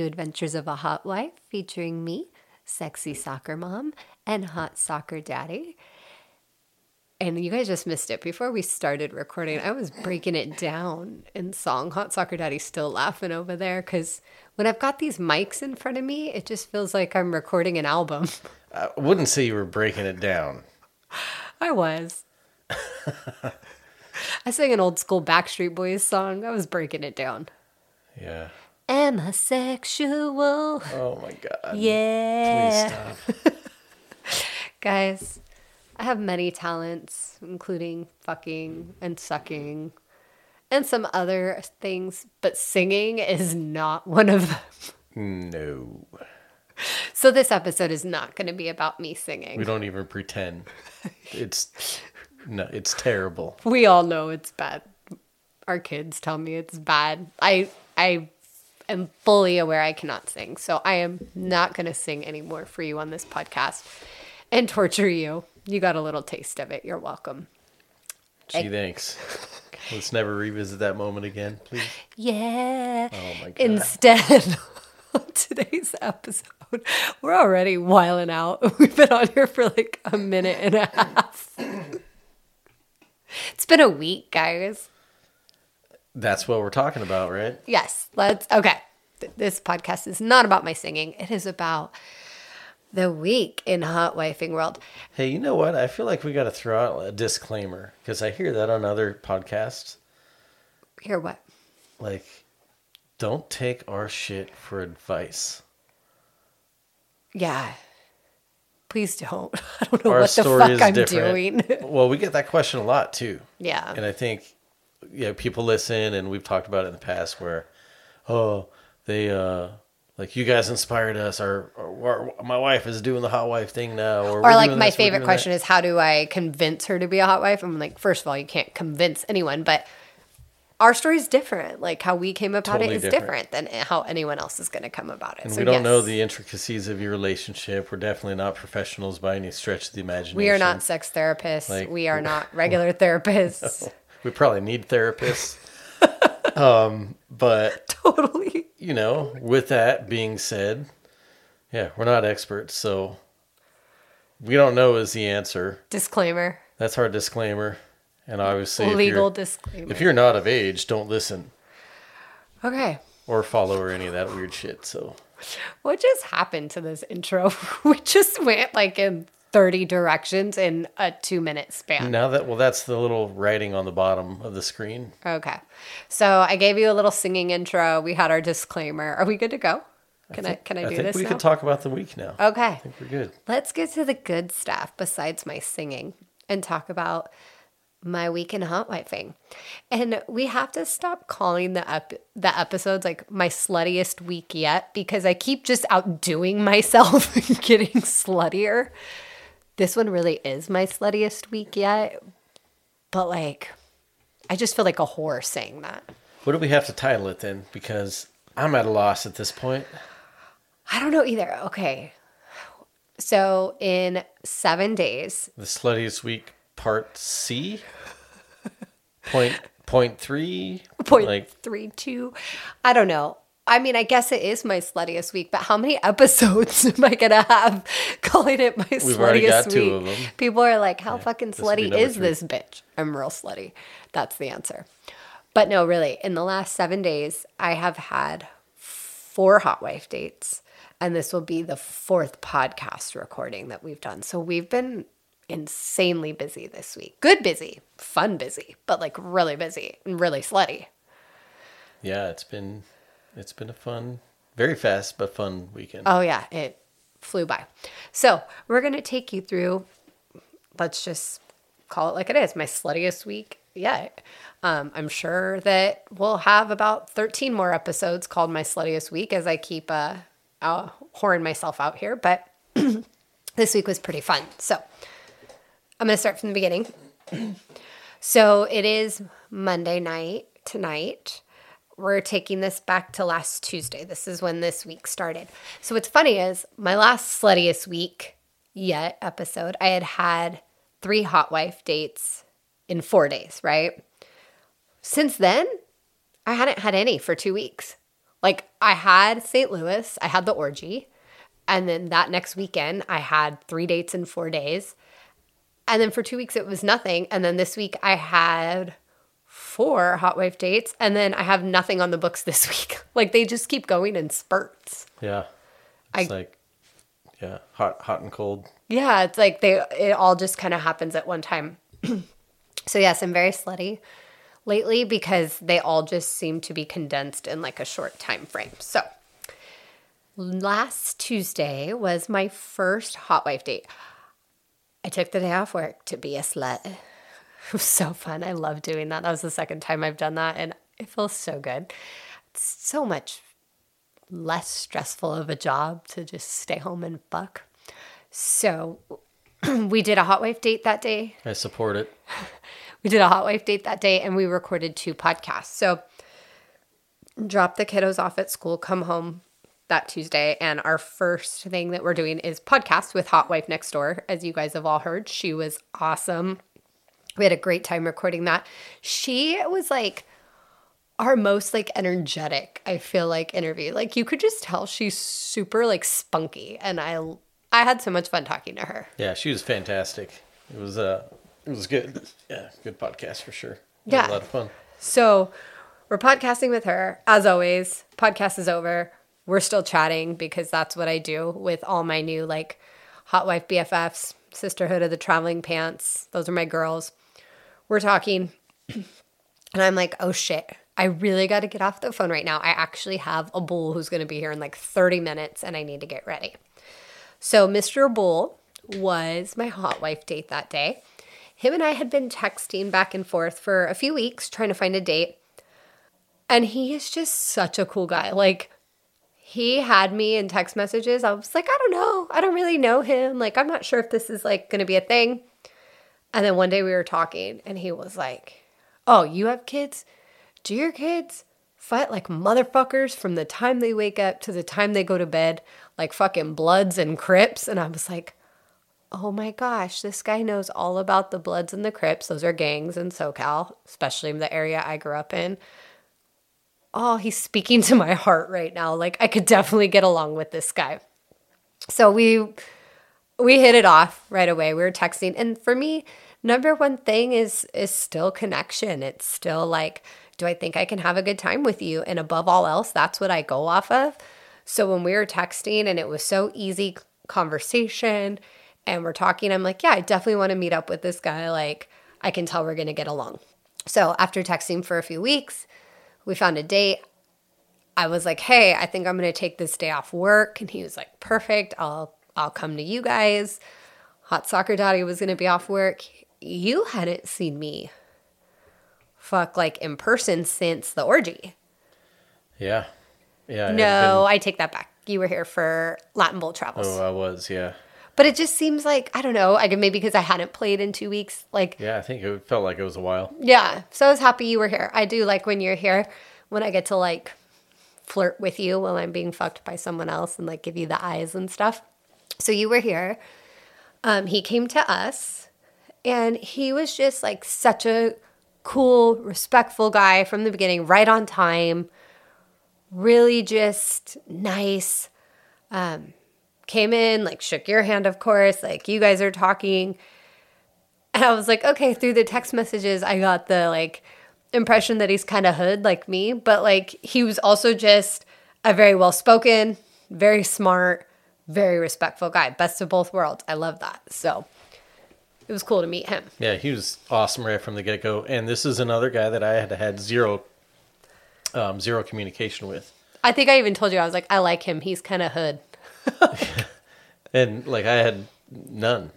To Adventures of a Hot Wife featuring me, sexy soccer mom, and hot soccer daddy. And you guys just missed it. Before we started recording, I was breaking it down in song. Hot Soccer Daddy's still laughing over there because when I've got these mics in front of me, it just feels like I'm recording an album. I wouldn't say you were breaking it down. I was. I sang an old school Backstreet Boys song. I was breaking it down. Yeah. Am I sexual? Oh my god. Yeah. Please stop. Guys, I have many talents, including fucking and sucking and some other things, but singing is not one of them. No. So this episode is not going to be about me singing. We don't even pretend. It's no, it's terrible. We all know it's bad. Our kids tell me it's bad. I I am fully aware I cannot sing. So I am not going to sing anymore for you on this podcast and torture you. You got a little taste of it. You're welcome. Gee, thanks. Let's never revisit that moment again, please. Yeah. Oh my god. Instead, on today's episode, we're already wiling out. We've been on here for like a minute and a half. it's been a week, guys. That's what we're talking about, right? Yes, let's. Okay. Th- This podcast is not about my singing, it is about the week in hot wifing world. Hey, you know what? I feel like we got to throw out a disclaimer because I hear that on other podcasts. Hear what? Like, don't take our shit for advice. Yeah. Please don't. I don't know Our what the fuck I'm different. doing. well, we get that question a lot too. yeah. And I think, yeah, people listen, and we've talked about it in the past where, oh, they, uh, like you guys inspired us, or, or, my wife is doing the hot wife thing now, or, or like my favorite question is how do I convince her to be a hot wife? I'm like, first of all, you can't convince anyone, but our story is different. Like how we came about Totally it is different. different. than how anyone else is going to come about it. And so we don't yes, know the intricacies of your relationship. We're definitely not professionals by any stretch of the imagination. we are not sex therapists. Like- we are not regular therapists. We probably need therapists. um, but totally. you know, with that being said, yeah, we're not experts, so we don't know is the answer. Disclaimer. That's our disclaimer. And obviously, if Legal you're, disclaimer. if you're not of age, don't listen okay. or follow or any of that weird shit. So What just happened to this intro? we just went like in 30 directions in a two minute span. now that well, that's the little writing on the bottom of the screen. Okay. So I gave you a little singing intro. We had our disclaimer. Are we good to go? Can I, can I, I do think this we now? could talk about the week now. okay. I think we're good. Let's get to the good stuff besides my singing and talk about my week in hot wifing. And we have to stop calling the ep- the episodes like my sluttiest week yet because I keep just outdoing myself and getting sluttier. This one really is my sluttiest week yet. But like I just feel like a whore saying that. What do we have to title it then? Because I'm at a loss at this point. I don't know either. Okay. So in 7 days, The sluttiest week part C. Point point three. point like three two. I don't know. I mean, I guess it is my sluttiest week, but how many episodes am I gonna have calling it my sluttiest already got week? two of them. People are like, "How fucking will be slutty is three. this bitch?" I'm real slutty. That's the answer. But no, really, in the last seven days, I have had four hot wife dates, and this will be the fourth podcast recording that we've done. So we've been insanely busy this week. Good busy, fun busy, but like really busy and really slutty. yeah, it's been it's been a fun, very fast but fun weekend. Oh yeah, it flew by. So we're gonna take you through. Let's just call it like it is. My sluttiest week yet. Um, I'm sure that we'll have about 13 more episodes called my sluttiest week as I keep uh, uh whoring myself out here. But this week was pretty fun. So I'm gonna start from the beginning. so it is Monday night tonight we're taking this back to last Tuesday. This is when this week started. So what's funny is my last sluttiest week yet episode, I had had three hot wife dates in four days, right? Since then, I hadn't had any for two weeks. Like I had St. Louis, I had the orgy, and then that next weekend I had three dates in four days. And then for two weeks it was nothing. And then this week I had four hot wife dates, and then I have nothing on the books this week. like they just keep going in spurts. Yeah. I- It's like, yeah, hot, hot and cold. Yeah, it's like they it all just kind of happens at one time. so yes, I'm very slutty lately because they all just seem to be condensed in like a short time frame. So last Tuesday was my first hot wife date. I took the day off work to be a slut. It was so fun. I love doing that. That was the second time I've done that and it feels so good. It's so much less stressful of a job to just stay home and fuck. So we did a hot wife date that day. I support it. We did a hot wife date that day and we recorded two podcasts. So drop the kiddos off at school, come home that Tuesday, and our first thing that we're doing is podcast with Hot Wife Next Door. As you guys have all heard, she was awesome. We had a great time recording that. She was like our most like energetic, I feel like interview. Like you could just tell she's super like spunky and I I had so much fun talking to her. Yeah, she was fantastic. It was uh it was good. Yeah, good podcast for sure. Yeah. a lot of fun. So we're podcasting with her. As always, podcast is over. We're still chatting because that's what I do with all my new like hot wife BFFs, sisterhood of the traveling pants. Those are my girls. We're talking and I'm like, oh shit. I really got to get off the phone right now. I actually have a bull who's going to be here in like 30 minutes and I need to get ready. So, Mr. Bull was my hot wife date that day. Him and I had been texting back and forth for a few weeks trying to find a date. And he is just such a cool guy. Like, he had me in text messages. I was like, I don't know. I don't really know him. Like, I'm not sure if this is like going to be a thing. And then one day we were talking and he was like, Oh, you have kids? Do your kids fight like motherfuckers from the time they wake up to the time they go to bed, like fucking Bloods and Crips? And I was like, Oh my gosh, this guy knows all about the Bloods and the Crips. Those are gangs in SoCal, especially in the area I grew up in. Oh, he's speaking to my heart right now. Like I could definitely get along with this guy. So we we hit it off right away. We were texting, and for me, number one thing is is still connection. It's still like, do I think I can have a good time with you? And above all else, that's what I go off of. So when we were texting, and it was so easy conversation, and we're talking, I'm like, yeah, I definitely want to meet up with this guy. Like, I can tell we're gonna get along. So after texting for a few weeks, we found a date. I was like, "Hey, I think I'm going to take this day off work." And he was like, "Perfect. I'll I'll come to you guys." Hot soccer daddy was going to be off work. You hadn't seen me fuck like in person since the orgy. Yeah. Yeah. No, I take that back. You were here for Latin Bull travels. oh, I was, yeah. But it just seems like I don't know, I maybe because I hadn't played in 2 weeks like Yeah, I think it felt like it was a while. Yeah. So I was happy you were here. I do like when you're here when I get to like flirt with you while I'm being fucked by someone else and like give you the eyes and stuff. So you were here. Um, he came to us and he was just like such a cool, respectful guy from the beginning, right on time, really just nice. Um, came in, like shook your hand, of course, like you guys are talking. And I was like, okay, through the text messages, I got the like impression that he's kind of hood like me, but like he was also just a very well spoken, very smart, very respectful guy. Best of both worlds. I love that. So it was cool to meet him. Yeah, he was awesome right from the get go. And this is another guy that I had had zero, um, zero communication with. I think I even told you, I was like, I like him. He's kind of hood. And like I had none,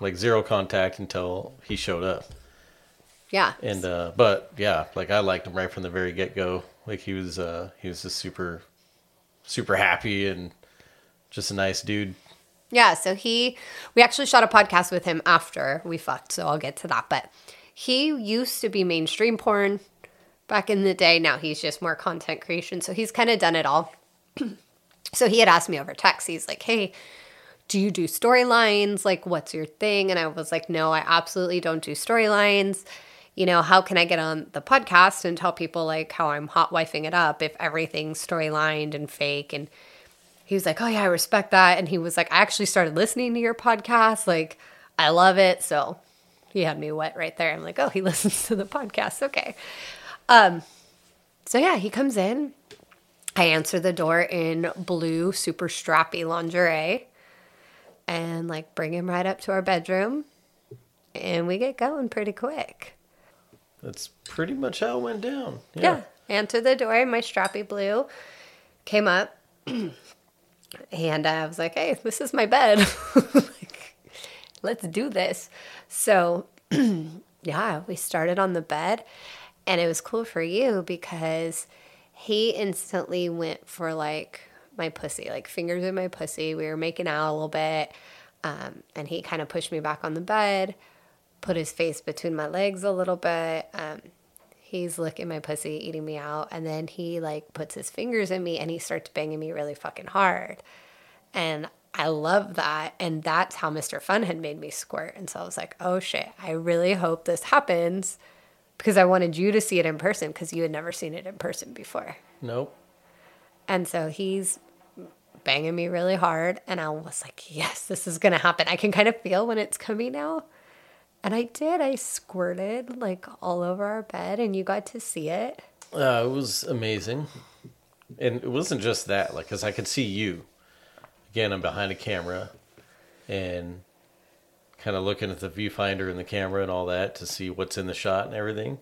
like zero contact until he showed up. Yeah. And uh, but yeah, like I liked him right from the very get go. Like he was, uh, he was just super, super happy and just a nice dude. Yeah, so he, we actually shot a podcast with him after we fucked, so I'll get to that. But he used to be mainstream porn back in the day. Now he's just more content creation. So he's kind of done it all. so he had asked me over text, he's like, hey, do you do storylines? Like, what's your thing? And I was like, no, I absolutely don't do storylines. you know, how can I get on the podcast and tell people like how I'm hot wifing it up if everything's storylined and fake? And he was like, oh, yeah, I respect that. And he was like, I actually started listening to your podcast. Like, I love it. So he had me wet right there. I'm like, oh, he listens to the podcast. Okay. Um, so yeah, he comes in. I answer the door in blue, super strappy lingerie and like bring him right up to our bedroom. And we get going pretty quick. That's pretty much how it went down. Yeah. Answer the door, my strappy blue came up. and I was like, hey, this is my bed. like, let's do this. So, yeah, we started on the bed. And it was cool for you because he instantly went for like my pussy, like fingers in my pussy. We were making out a little bit. Um, and he kind of pushed me back on the bed, put his face between my legs a little bit. Um, he's licking my pussy, eating me out. And then he like puts his fingers in me and he starts banging me really fucking hard. And I love that. And that's how Mr. Fun had made me squirt. And so I was like, oh shit, I really hope this happens because I wanted you to see it in person because you had never seen it in person before. Nope. And so he's banging me really hard. And I was like, yes, this is going to happen. I can kind of feel when it's coming now. And I did. I squirted like all over our bed, and you got to see it. Uh, it was amazing. And it wasn't just that, like, because I could see you. Again, I'm behind a camera and kind of looking at the viewfinder and the camera and all that to see what's in the shot and everything.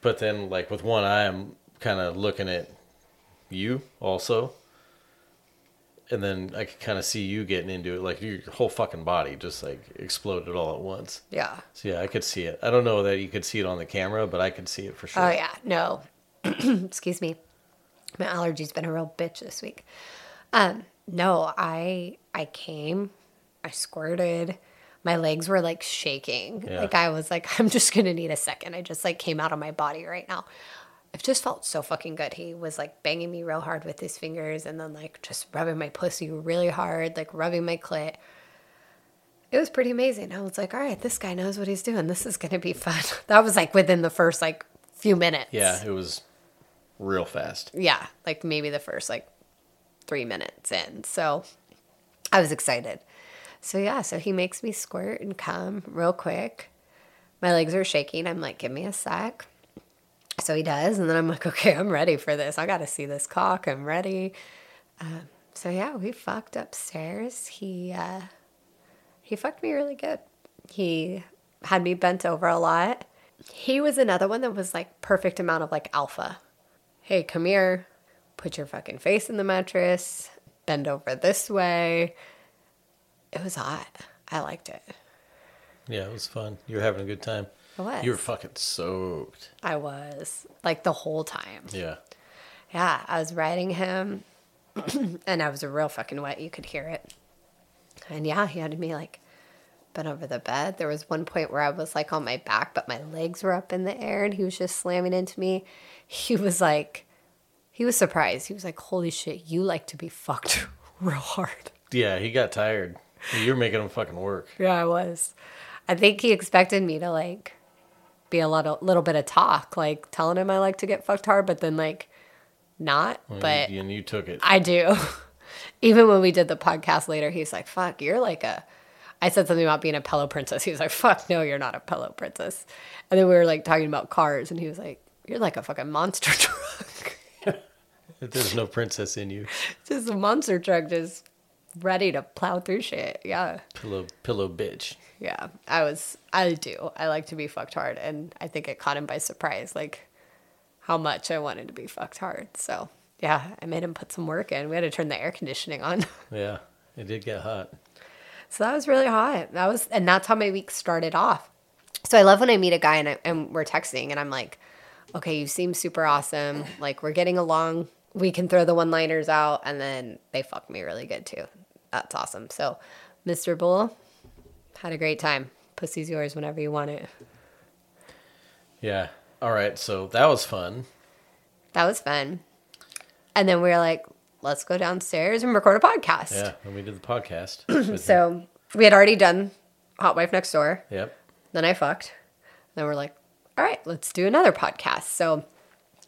But then, like, with one eye, I'm kind of looking at you also. And then I could kind of see you getting into it. Like, your whole fucking body just, like, exploded all at once. Yeah. So, yeah, I could see it. I don't know that you could see it on the camera, but I could see it for sure. Oh, yeah. No. Excuse me. My allergy's been a real bitch this week. Um, no, I I came, I squirted. My legs were like shaking. Yeah. Like I was like, I'm just gonna need a second. I just like came out of my body right now. It just felt so fucking good. He was like banging me real hard with his fingers and then like just rubbing my pussy really hard, like rubbing my clit. It was pretty amazing. I was like, all right, this guy knows what he's doing. This is gonna be fun. That was like within the first like few minutes. Yeah, it was real fast. Yeah, like maybe the first like three minutes in. So I was excited. So yeah, so he makes me squirt and come real quick. My legs are shaking. I'm like, give me a sec. So he does, and then I'm like, okay, I'm ready for this. I got to see this cock. I'm ready. Um, so yeah, we fucked upstairs. He uh, he fucked me really good. He had me bent over a lot. He was another one that was like perfect amount of like alpha. Hey, come here. Put your fucking face in the mattress. Bend over this way. It was hot. I liked it. Yeah, it was fun. You were having a good time. It was. You were fucking soaked. I was like the whole time. Yeah. Yeah, I was riding him and I was real fucking wet. You could hear it. And yeah, he had me like bent over the bed. There was one point where I was like on my back, but my legs were up in the air and he was just slamming into me. He was like, he was surprised. He was like, holy shit, you like to be fucked real hard. Yeah, he got tired. You're making him fucking work. Yeah, I was. I think he expected me to like be a little little bit of talk, like telling him I like to get fucked hard, but then like not. And but you, and you took it. I do. Even when we did the podcast later, he's like, "Fuck, you're like a." I said something about being a pillow princess. He was like, "Fuck, no, you're not a pillow princess." And then we were like talking about cars, and he was like, "You're like a fucking monster truck." There's no princess in you. just a monster truck, just ready to plow through shit. Yeah. Pillow, pillow bitch. Yeah, I was. I do. I like to be fucked hard, and I think it caught him by surprise, like how much I wanted to be fucked hard. So yeah, I made him put some work in. We had to turn the air conditioning on. Yeah, it did get hot. So that was really hot. That was, and that's how my week started off. So I love when I meet a guy and, I, and we're texting, and I'm like, okay, you seem super awesome. Like we're getting along. We can throw the one liners out, and then they fuck me really good too. That's awesome. So, Mr. Bull, had a great time. Pussy's yours whenever you want it. Yeah. All right. So that was fun. That was fun. And then we were like, let's go downstairs and record a podcast. Yeah. And we did the podcast. with him. So we had already done Hot Wife Next Door. Yep. Then I fucked. then we're like, all right, let's do another podcast. So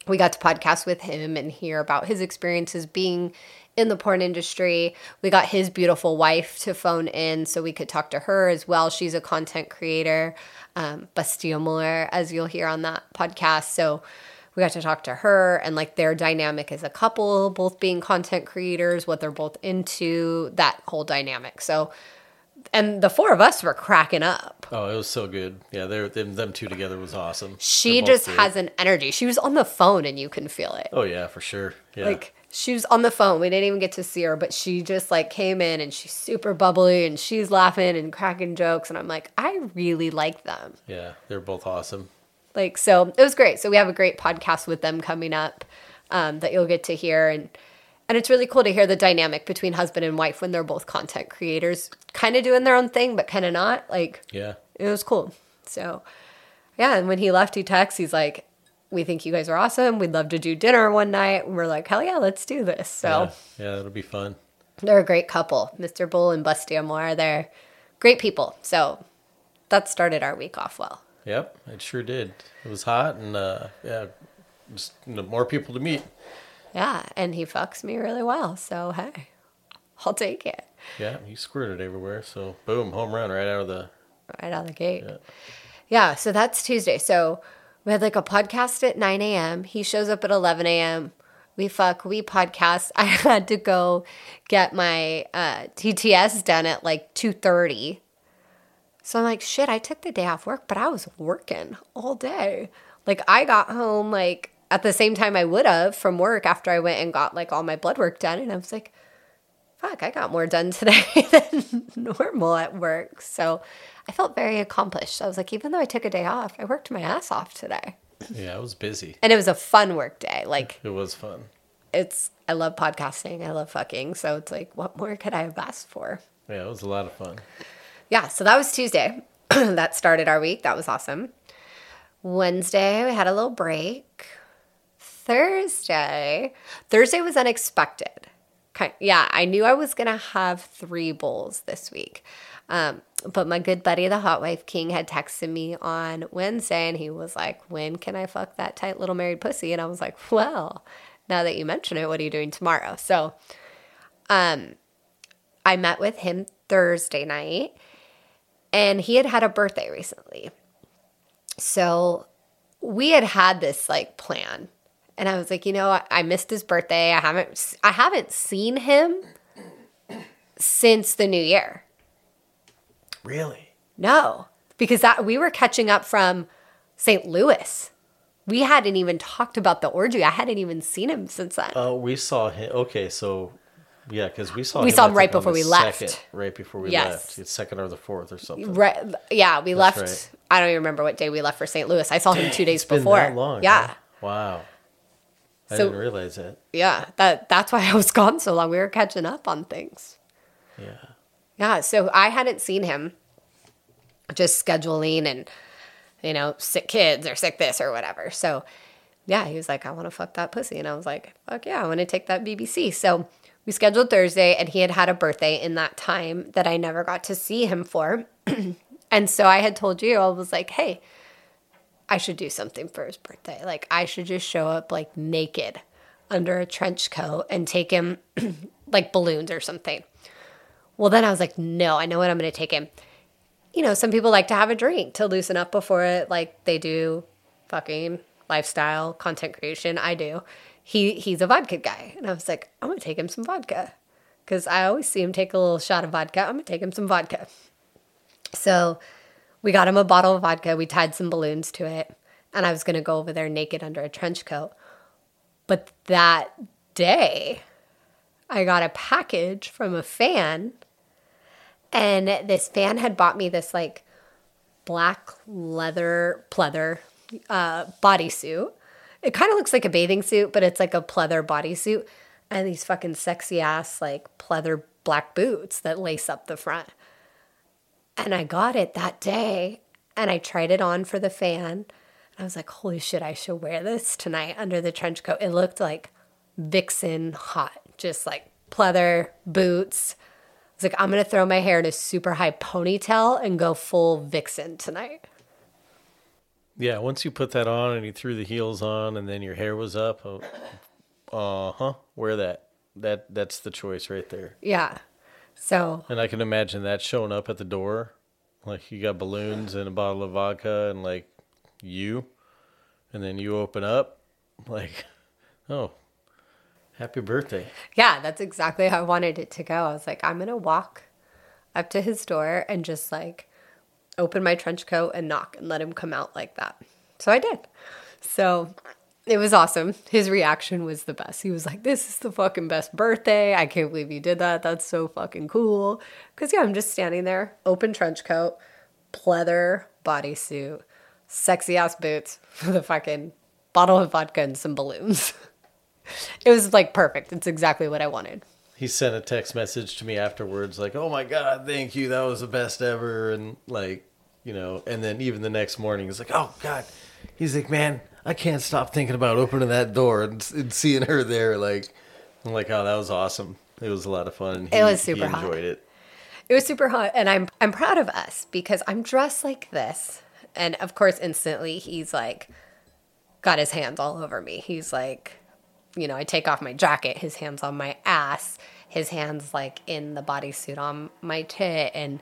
we got to podcast with him and hear about his experiences being in the porn industry. We got his beautiful wife to phone in so we could talk to her as well. She's a content creator, um, Bastille Muller, as you'll hear on that podcast. So we got to talk to her and like their dynamic as a couple, both being content creators, what they're both into, that whole dynamic. So, and the four of us were cracking up. Oh, it was so good. Yeah, they're, them, them two together was awesome. She just has an energy. She was on the phone and you can feel it. Oh yeah, for sure. Yeah. Like she was on the phone. We didn't even get to see her, but she just like came in and she's super bubbly and she's laughing and cracking jokes. And I'm like, I really like them. yeah, they're both awesome. Like, so it was great. So we have a great podcast with them coming up um, that you'll get to hear. And, and it's really cool to hear the dynamic between husband and wife when they're both content creators, kind of doing their own thing, but kind of not. Like, Yeah. it was cool. So, yeah. And when he left, he texts, he's like, we think you guys are awesome. We'd love to do dinner one night. And we're like, hell yeah, let's do this. So Yeah, yeah, that'll be fun. they're a great couple. Mr. Bull and Busty Amore, they're great people. So that started our week off well. Yep, it sure did. It was hot and uh, yeah, just you know, more people to meet. Yeah. And he fucks me really well. So, hey, I'll take it Yeah, he squirted everywhere. So boom, home run right out of the. right out of the gate. Yeah. Yeah. So that's Tuesday. So we had like a podcast at 9 a.m. He shows up at 11 a.m. We fuck, we podcast. I had to go get my uh, TTS done at like 2.30. So I'm like, shit, I took the day off work, but I was working all day. Like I got home like at the same time I would have from work after I went and got like all my blood work done. And I was like, fuck, I got more done today than normal at work. So I felt very accomplished. I was like, even though I took a day off, I worked my ass off today. Yeah, I was busy. And it was a fun work day. Like It was fun. it's I love podcasting. I love fucking. So it's like, what more could I have asked for? Yeah, it was a lot of fun. Yeah, so that was Tuesday. that started our week. That was awesome. Wednesday, we had a little break. Thursday, Thursday was unexpected. Kind yeah, I knew I was gonna have three bulls this week, um, but my good buddy, the Hot Wife King, had texted me on Wednesday, and he was like, "When can I fuck that tight little married pussy?" And I was like, "Well, now that you mention it, what are you doing tomorrow?" So, um, I met with him Thursday night and he had had a birthday recently. So we had had this like plan. And I was like, you know, I, I missed his birthday. I haven't I haven't seen him since the new year. Really? No, because that we were catching up from St. Louis. We hadn't even talked about the orgy. I hadn't even seen him since then. Oh, we saw him. Okay, so yeah, because we saw We him, saw him right before we left. second- right before we Yes. left, it's second or the fourth or something. Right. Yeah, we left. right. I don't even remember what day we left for St. Louis. I saw him two days It's been before. that long. Yeah. huh? Wow. I So- didn't realize that. Yeah. That that's why I was gone so long. We were catching up on things. Yeah. Yeah. So I hadn't seen him just scheduling and, you know, sick kids or sick this or whatever. So yeah, he was like, I want to fuck that pussy. And I was like, fuck yeah, I want to take that BBC. So we scheduled Thursday and he had had a birthday in that time that I never got to see him for. and so I had told you, I was like, hey, I should do something for his birthday. Like I should just show up like naked under a trench coat and take him like balloons or something. Well, then I was like, no, I know what I'm going to take him. You know, some people like to have a drink to loosen up before it, like they do fucking lifestyle content creation. I do. He he's a vodka guy, and I was like, I'm gonna take him some vodka because I always see him take a little shot of vodka. I'm gonna take him some vodka. So we got him a bottle of vodka. We tied some balloons to it, and I was gonna go over there naked under a trench coat. But that day, I got a package from a fan, and this fan had bought me this like black leather pleather uh, bodysuit. It kind of looks like a bathing suit, but it's like a pleather bodysuit, and these fucking sexy ass like pleather black boots that lace up the front. And I got it that day, and I tried it on for the fan. And I was like, holy shit, I should wear this tonight under the trench coat. It looked like vixen hot, just like pleather boots. Like, I'm gonna throw my hair in a super high ponytail and go full vixen tonight. Yeah, once you put that on and you threw the heels on and then your hair was up, uh huh, wear that. That that's the choice right there. Yeah. So And I can imagine that showing up at the door, like you got balloons and a bottle of vodka and like you, and then you open up, like, oh, happy birthday. yeah, that's exactly how I wanted it to go. I was like, I'm gonna walk up to his door and just like open my trench coat and knock and let him come out like that. So I did. So it was awesome. His reaction was the best. He was like, This is the fucking best birthday. I can't believe you did that. That's so fucking cool. Because, yeah, I'm just standing there, open trench coat, pleather bodysuit, sexy ass boots a fucking bottle of vodka and some balloons. it was like perfect. It's exactly what I wanted. He sent a text message to me afterwards, like, "Oh my god, thank you, that was the best ever," and like, you know, and then even the next morning, he's like, "Oh god," he's like, "Man, I can't stop thinking about opening that door and, and seeing her there." Like, I'm like, "Oh, that was awesome. It was a lot of fun." And It was he super hot. enjoyed it. It was super hot, and I'm I'm proud of us because I'm dressed like this, and of course, instantly he's like, got his hands all over me. He's like, you know, I take off my jacket, his hands on my ass, his hands like in the bodysuit on my tit, and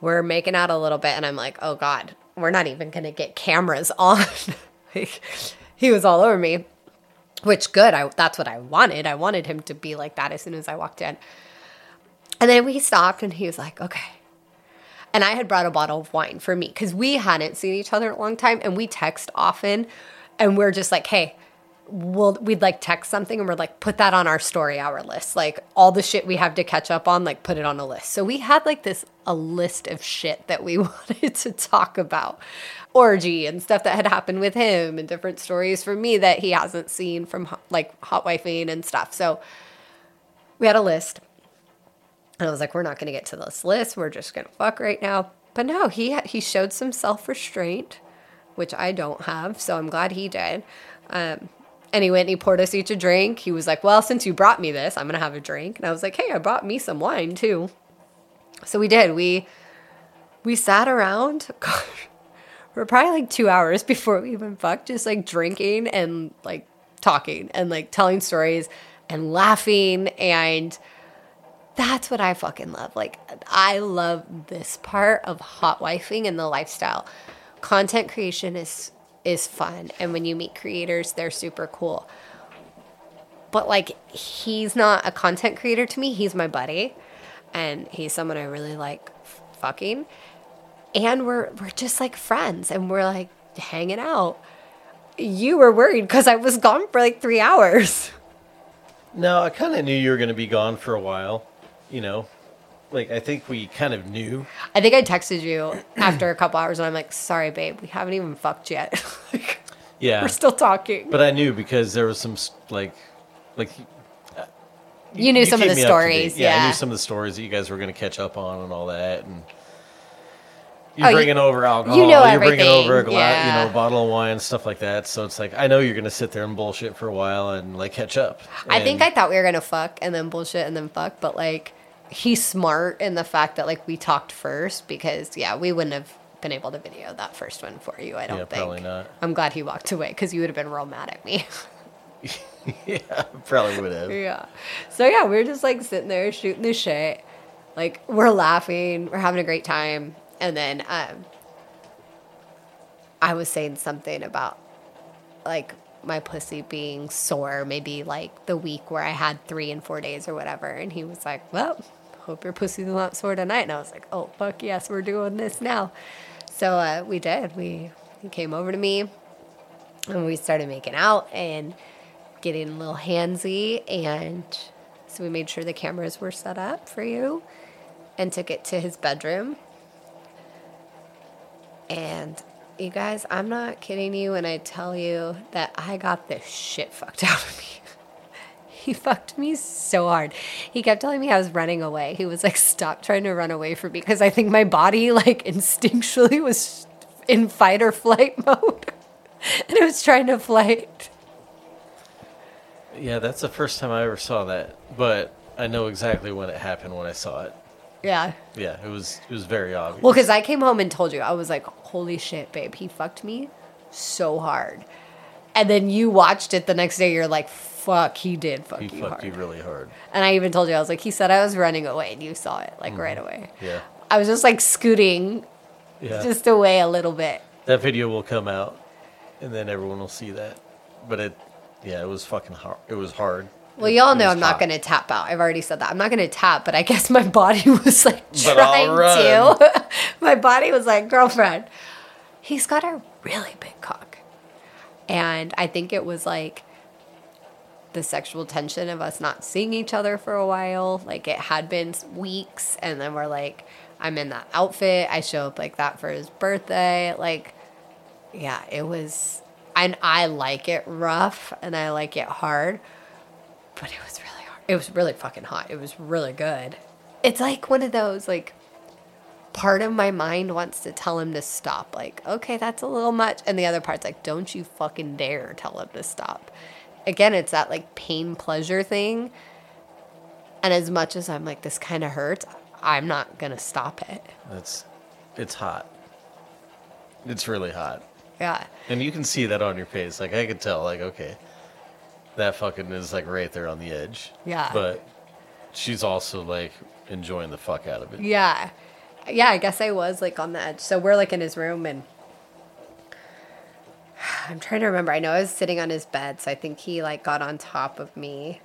we're making out a little bit, and I'm like, oh god, we're not even gonna get cameras on. He was all over me, which good. I that's what I wanted. I wanted him to be like that as soon as I walked in. And then we stopped and he was like, okay. And I had brought a bottle of wine for me because we hadn't seen each other in a long time and we text often. And we're just like, hey, we'll, we'd like text something and we're like, put that on our story hour list. Like all the shit we have to catch up on, like put it on a list. So we had like this, a list of shit that we wanted to talk about. Orgy and stuff that had happened with him and different stories for me that he hasn't seen from like hot wifing and stuff. So we had a list. And I was like, we're not going to get to this list. We're just going to fuck right now. But no, he he showed some self restraint, which I don't have. So I'm glad he did. Um, and he went and he poured us each a drink. He was like, well, since you brought me this, I'm going to have a drink. And I was like, hey, I brought me some wine too. So we did. We we sat around. Gosh, for probably like two hours before we even fucked, just like drinking and like talking and like telling stories and laughing and that's what I fucking love. Like, I love this part of hot wifing and the lifestyle. Content creation is is fun, and when you meet creators, they're super cool. But like, he's not a content creator to me. He's my buddy, and he's someone I really like fucking. And we're we're just like friends, and we're like hanging out. You were worried because I was gone for like three hours. No, I kind of knew you were going to be gone for a while. You know, like I think we kind of knew. I think I texted you after a couple hours and I'm like, sorry, babe, we haven't even fucked yet. like, Yeah, we're still talking. but I knew because there was some like, like uh, you knew some of the me up to date. stories. Yeah, I knew some of the stories that you guys were going to catch up on and all that, and Oh, you're you- bringing over alcohol. you know you're bringing over a gla- yeah. you know, a bottle of wine, stuff like that. So it's like I know you're going to sit there and bullshit for a while and like catch up. I think I thought we were going to fuck and then bullshit and then fuck, but like, he's smart in the fact that like we talked first because, yeah, we wouldn't have been able to video that first one for you. I don't Yeah, think. probably not. I'm glad he walked away because you would have been real mad at me. yeah, probably would have. Yeah. So yeah, we are just like sitting there shooting the shit. Like we're laughing, we're having a great time. And then um I was saying something about like my pussy being sore, maybe like the week where I had three and four days or whatever. And he was like, Well, hope your pussy's not sore tonight. And I was like, Oh fuck yes, we're doing this now. So uh, we did. We he came over to me and we started making out and getting a little handsy and so we made sure the cameras were set up for you and took it to his bedroom and you guys i'm not kidding you when i tell you that i got the shit fucked out of me he fucked me so hard he kept telling me i was running away he was like stop trying to run away from me because i think my body like instinctually was in fight or flight mode and it was trying to flight Yeah, that's the first time I ever saw that, but I know exactly when it happened when I saw it. yeah Yeah, it was it was very obvious. Well, because I came home and told you, I was like, holy shit, babe, he fucked me so hard. And then you watched it the next day, you're like, fuck, he did fuck you. He you fucked hard. you really hard. And I even told you, I was like, he said I was running away and you saw it like mm-hmm. right away. Yeah. I was just like scooting Yeah. just away a little bit. that video will come out, and then everyone will see that. But it, yeah, it was fucking hard. It was hard. Well, y'all know I'm not going to tap out. I've already said that. I'm not going to tap, but I guess my body was like trying to. my body was like, girlfriend, he's got a really big cock. And I think it was like the sexual tension of us not seeing each other for a while. Like it had been weeks, and then we're like, I'm in that outfit. I show up like that for his birthday. Like, yeah, it was. And I like it rough and I like it hard, but it was really hard. It was really fucking hot. It was really good. It's like one of those, like, part of my mind wants to tell him to stop. Like, okay, that's a little much. And the other part's like, don't you fucking dare tell him to stop. Again, it's that like pain pleasure thing. And as much as I'm like, this kind of hurts, I'm not going to stop it. It's, it's hot. It's really hot, Yeah. and you can see that on your face. Like I could tell. Like okay, that fucking is like right there on the edge. Yeah. But she's also like enjoying the fuck out of it. Yeah. Yeah, I guess I was like on the edge. So we're like in his room and I'm trying to remember. I know I was sitting on his bed, so I think he like got on top of me.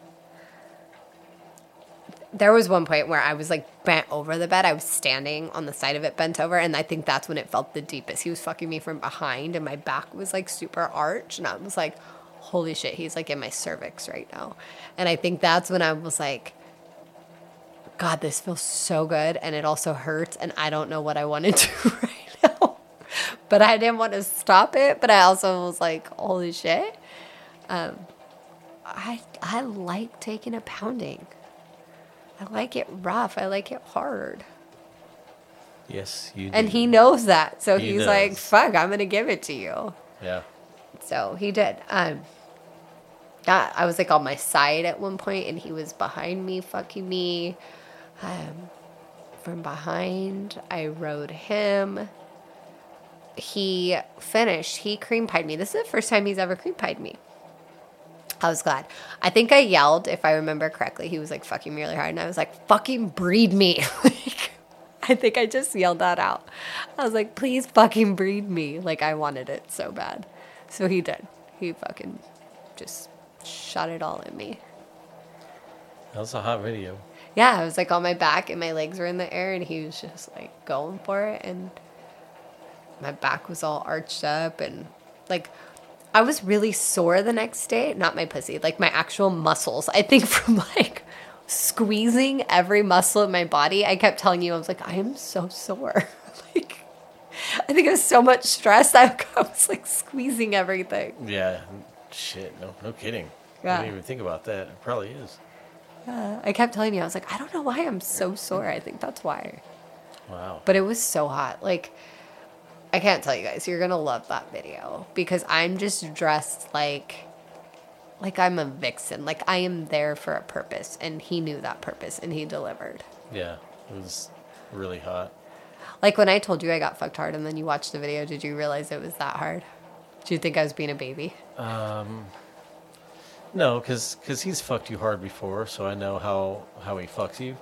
There was one point where I was like bent over the bed. I was standing on the side of it, bent over, and I think that's when it felt the deepest. He was fucking me from behind, and my back was like super arched, and I was like, "Holy shit!" He's like in my cervix right now, and I think that's when I was like, God, this feels so good and it also hurts and I don't know what I want to do right. But I didn't want to stop it, but I also was like, holy shit. Um I I like taking a pounding. I like it rough. I like it hard. Yes, you. And he knows that. So He he's like, fuck, I'm gonna give it to you. Yeah. So he did. Um, I was like on my side at one point, and he was behind me, fucking me. Um, from behind, I rode him. He finished. He cream pied me. This is the first time he's ever cream pied me. I was glad. I think I yelled, if I remember correctly. He was like fucking me really hard, and I was like, "Fucking breed me!" like, I think I just yelled that out. I was like, "Please fucking breed me!" Like I wanted it so bad. So he did. He fucking just shot it all in me. That was a hot video. Yeah, I was like on my back and my legs were in the air, and he was just like going for it, and my back was all arched up, and like I was really sore the next day. Not my pussy, like my actual muscles. I think from like squeezing every muscle in my body. I kept telling you, I was like, I am so sore. like, I think it was so much stress. I was like squeezing everything. Yeah. Shit. No. No kidding. Yeah. I didn't even think about that. It probably is. Yeah. I kept telling you, I was like, I don't know why I'm so sore. I think that's why. Wow. But it was so hot. Like, I can't tell you guys. You're gonna love that video because I'm just dressed like, like I'm a vixen. Like I am there for a purpose, and he knew that purpose, and he delivered. Yeah. It was really hot. Like when I told you I got fucked hard, and then you watched the video, did you realize it was that hard? Do you think I was being a baby? Um, No, because because he's fucked you hard before, so I know how how he fucks you.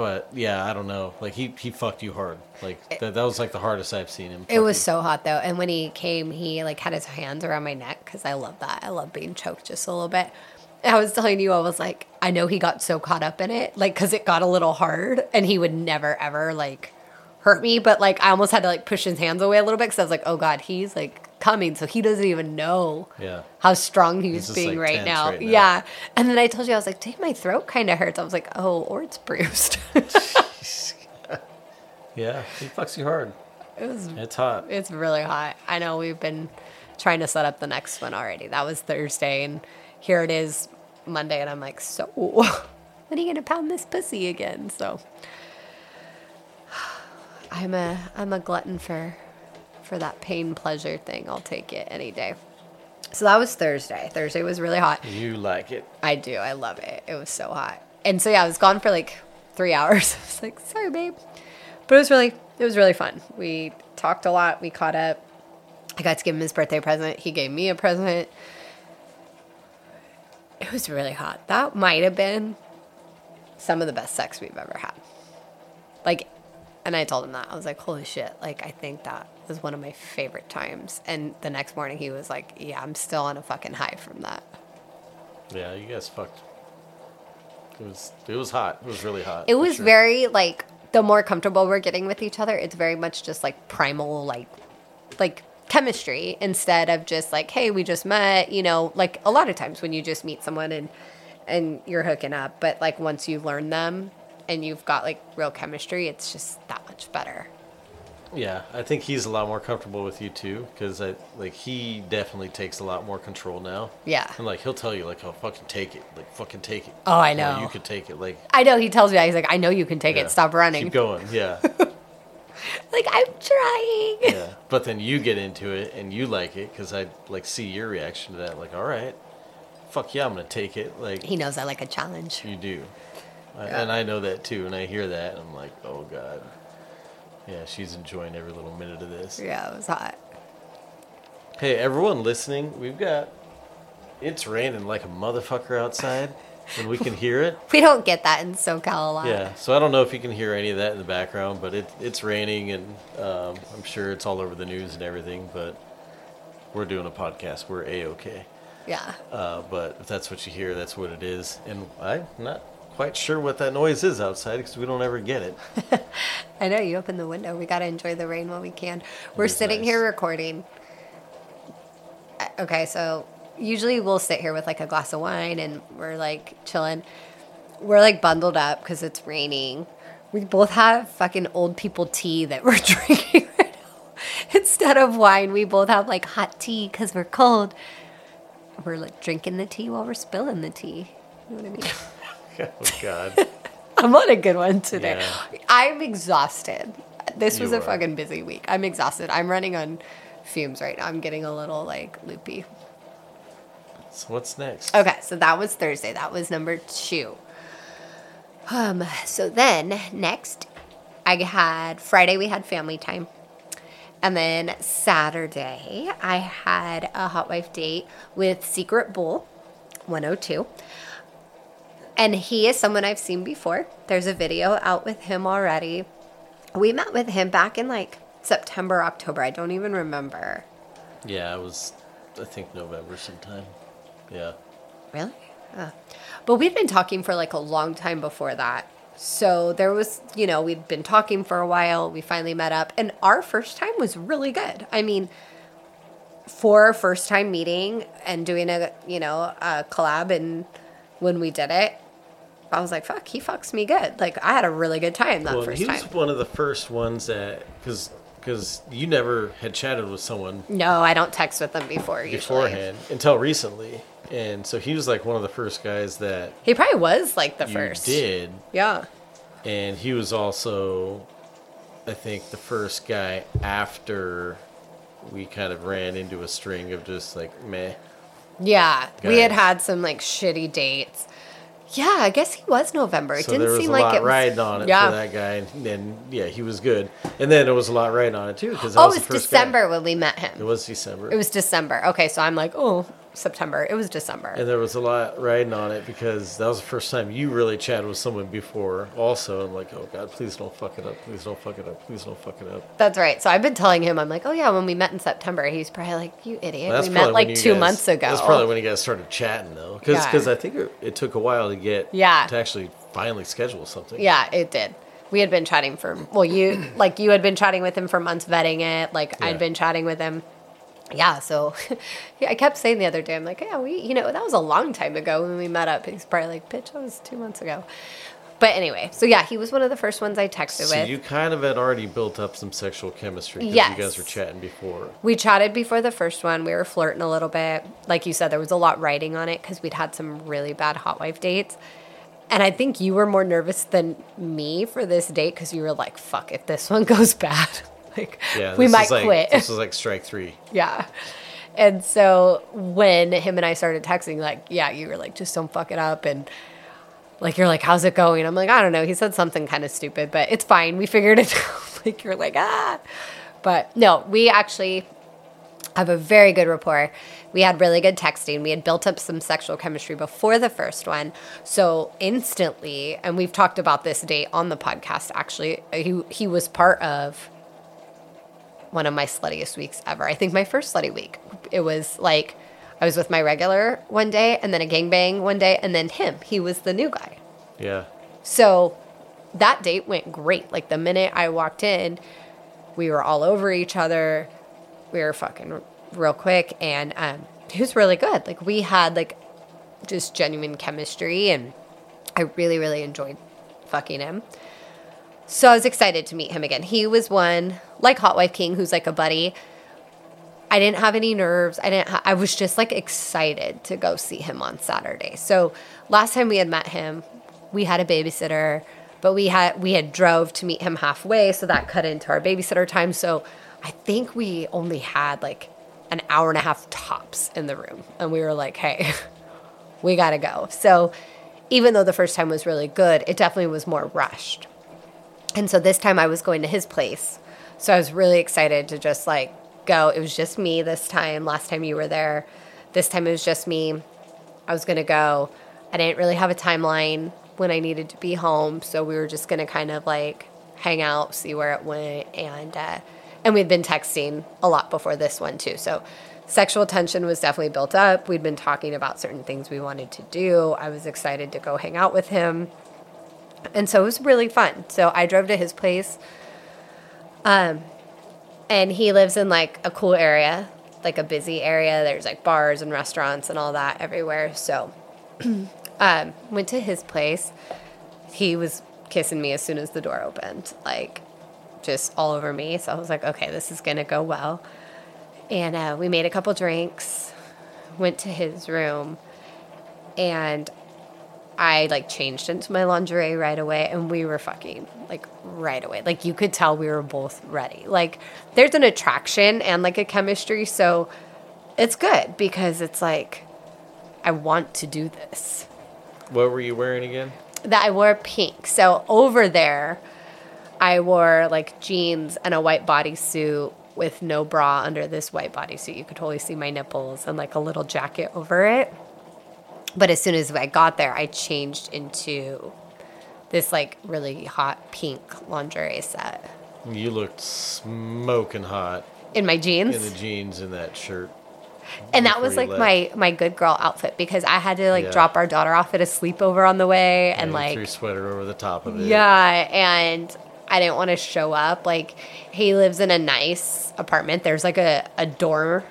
But yeah, I don't know. Like he he fucked you hard. Like that that was like the hardest I've seen him. It was you. so hot though, and when he came, he like had his hands around my neck because I love that. I love being choked just a little bit. I was telling you, I was like, I know he got so caught up in it, like because it got a little hard, and he would never ever like hurt me, but like I almost had to like push his hands away a little bit because I was like, oh god, he's like coming, so he doesn't even know Yeah. how strong he's, being like, right now. right now. Yeah, and then I told you I was like, dang, my throat kind of hurts. I was like, oh, or it's bruised. Yeah, he fucks you hard. it was It's hot. It's really hot. I know we've been trying to set up the next one already. That was Thursday, and here it is Monday, and I'm like, so when are you gonna pound this pussy again? So I'm a I'm a glutton for for that pain pleasure thing. I'll take it any day. So that was Thursday. Thursday was really hot. You like it. I do. I love it. It was so hot. And so yeah, I was gone for like three hours. I was like, sorry, babe. But it was really it was really fun. We talked a lot. We caught up. I got to give him his birthday present. He gave me a present. It was really hot. That might have been some of the best sex we've ever had. Like, and I told him that. I was like, holy shit. Like, I think that was one of my favorite times. And the next morning he was like, yeah, I'm still on a fucking high from that. Yeah, you guys fucked. It was it was hot. It was really hot. It was sure. very like the more comfortable we're getting with each other, it's very much just like primal like like chemistry instead of just like hey we just met you know like a lot of times when you just meet someone and and you're hooking up but like once you learn them and you've got like real chemistry it's just that much better Yeah, I think he's a lot more comfortable with you too, because I like he definitely takes a lot more control now. yeah And like he'll tell you like, "Oh, fucking take it, like fucking take it." Oh, I You know. you could take it, like i know he tells me that he's like i know you can take yeah, it stop running Keep going, yeah, like i'm trying yeah. But then you get into it and you like it because I like see your reaction to that. Like, all right, fuck yeah, I'm gonna take it. Like he knows i like a challenge you do, Yeah. and I know that too. And I hear that, and I'm like, oh god, yeah, she's enjoying every little minute of this. yeah it was hot Hey, everyone listening, we've got it's raining like a motherfucker outside, and we can hear it. we don't get that in socal a lot Yeah, so I don't know if you can hear any of that in the background, but it, it's raining, and um, I'm sure it's all over the news and everything. But we're doing a podcast. We're a okay. yeah Uh, but if that's what you hear, that's what it is. And I'm not quite sure what that noise is outside because we don't ever get it. I know you open the window. We gotta enjoy the rain while we can. We're sitting nice. here recording. Okay, so usually we'll sit here with like a glass of wine and we're like chilling. We're like bundled up because it's raining. We both have fucking old people tea that we're drinking right now. Instead of wine, we both have like hot tea because we're cold. We're like drinking the tea while we're spilling the tea. You know what I mean? oh God. I'm on a good one today. Yeah. I'm exhausted. This was You a are. fucking busy week. I'm exhausted. I'm running on fumes right now. I'm getting a little like loopy. So what's next? Okay, so that was Thursday. That was number two. Um, so then next, I had Friday. We had family time, and then Saturday I had a hot wife date with Secret Bull, 102. And he is someone I've seen before. There's a video out with him already. We met with him back in like September, October. I don't even remember. Yeah, it was, I think November sometime. Yeah. Really? Uh, but we'd been talking for like a long time before that. So there was, you know, we'd been talking for a while. We finally met up, and our first time was really good. I mean, for our first time meeting and doing a, you know, a collab, and when we did it, I was like, fuck, he fucks me good. Like, I had a really good time that well, first he time. was one of the first ones that, because because you never had chatted with someone No, I don't text with them before usually. beforehand until recently, and so he was like one of the first guys that He probably was like the you first. did, Yeah. and he was also, I think, the first guy after we kind of ran into a string of just like meh. Yeah, we had had some like shitty dates. Yeah, I guess he was November. It So didn't was seem like it was. riding on it yeah. for that guy, and then yeah, he was good. And then there was a lot riding on it too because Oh, was it the was first guy. December when we met him. It was December. It was December. Okay, so I'm like, oh, September. It was December. and there was a lot riding on it because that was the first time you really chatted with someone before. Also, I'm like, oh god, please don't fuck it up. Please don't fuck it up. Please don't fuck it up. That's right. So I've been telling him, I'm like, oh yeah, when we met in September, he's probably like, you idiot. That's we met like two guys- months ago. That's probably when you guys started chatting though, because Yeah. I think it, it took a while to get Yeah. to actually finally schedule something. Yeah, it did. We had been chatting for well, you like you had been chatting with him for months, vetting it. Like Yeah. I'd been chatting with him. Yeah, so yeah, I kept saying the other day, I'm like, yeah, we, you know, that was a long time ago when we met up. He's probably like, bitch, that was two months ago. But anyway, so yeah, he was one of the first ones I texted So with. you kind of had already built up some sexual chemistry because Yes. you guys were chatting before. We chatted before the first one. We were flirting a little bit. Like you said, there was a lot riding on it because we'd had some really bad hot wife dates. And I think you were more nervous than me for this date because you were like, fuck, if this one goes bad, like, Yeah, we might like, quit. This was like strike three. yeah. And so when him and I started texting, like, yeah, you were like, just don't fuck it up. And like, you're like, how's it going? I'm like, I don't know. He said something kind of stupid, but it's fine. We figured it out. like, you're like, ah. But no, we actually, have a very good rapport. We had really good texting. We had built up some sexual chemistry before the first one. So instantly, and we've talked about this date on the podcast actually, he, he was part of one of my sluttiest weeks ever. I think my first slutty week. It was like I was with my regular one day and then a gangbang one day and then him. He was the new guy. Yeah. So that date went great. Like the minute I walked in, we were all over each other. We were fucking real quick and um he was really good. Like we had like just genuine chemistry and I really really enjoyed fucking him. So I was excited to meet him again. He was one like Hot Wife King who's like a buddy. I didn't have any nerves. I didn't ha- I was just like excited to go see him on Saturday. So last time we had met him, we had a babysitter, but we had we had drove to meet him halfway, so that cut into our babysitter time. So I think we only had like an hour and a half tops in the room. And we were like, "Hey, we got to go." So even though the first time was really good, it definitely was more rushed. And so this time I was going to his place. So I was really excited to just like go. It was just me this time. Last time you were there. This time it was just me. I was going to go. I didn't really have a timeline when I needed to be home. So we were just going to kind of like hang out, see where it went. And, uh, and we'd been texting a lot before this one too. So sexual tension was definitely built up. We'd been talking about certain things we wanted to do. I was excited to go hang out with him and so it was really fun. So I drove to his place. Um, and he lives in like a cool area, like a busy area. There's like bars and restaurants and all that everywhere. So um, went to his place. He was kissing me as soon as the door opened, like just all over me. So I was like, okay, this is gonna go well. And uh, we made a couple drinks, went to his room, and I like changed into my lingerie right away and we were fucking like right away. Like you could tell we were both ready. Like there's an attraction and like a chemistry, so it's good because it's like I want to do this. What were you wearing again? That I wore pink. So over there I wore like jeans and a white bodysuit with no bra under this white bodysuit. You could totally see my nipples and like a little jacket over it. But as soon as I got there, I changed into this like really hot pink lingerie set You looked smoking hot in my jeans. in the jeans and that shirt. and that was like left. my my good girl outfit because I had to like Yeah. drop our daughter off at a sleepover on the way and you like threw sweater over the top of it. Yeah, and I didn't want to show up. Like he lives in a nice apartment. There's like a, a door.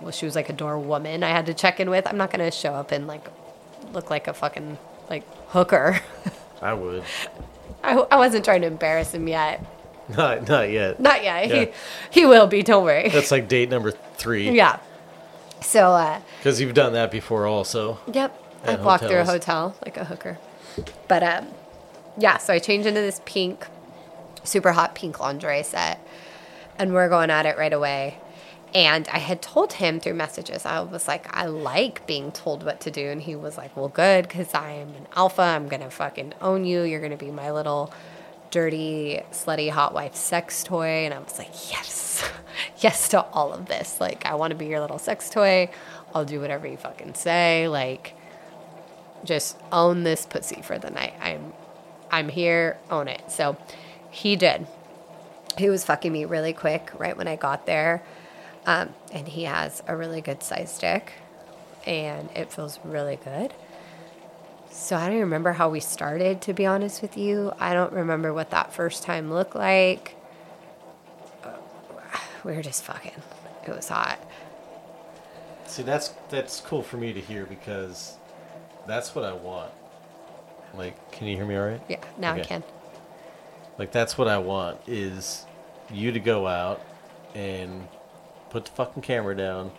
Well, she was like a door woman I had to check in with. I'm not gonna show up and like look like a fucking like hooker. I would. I, I wasn't trying to embarrass him yet. Not not yet. Not yet. Yeah. He he will be. Don't worry. That's like date number three. yeah. So uh, Because you've done that before also. Yep. I've walked through a hotel like a hooker. But um yeah, so I changed into this pink super hot pink lingerie set and we're going at it right away. And I had told him through messages, I was like, I like being told what to do. And he was like, Well, good, because I am an alpha. I'm going to fucking own you. You're going to be my little dirty, slutty, hot wife sex toy. And I was like, Yes, yes to all of this. Like, I want to be your little sex toy. I'll do whatever you fucking say. Like, just own this pussy for the night. I'm I'm here, own it. So he did. He was fucking me really quick right when I got there. Um, and he has a really good size dick and it feels really good. So I don't remember how we started to be honest with you. I don't remember what that first time looked like. We were just fucking. It was hot. See, that's that's cool for me to hear because that's what I want. Like, can you hear me all right? Yeah, now I can. Like, that's what I want is you to go out and put the fucking camera down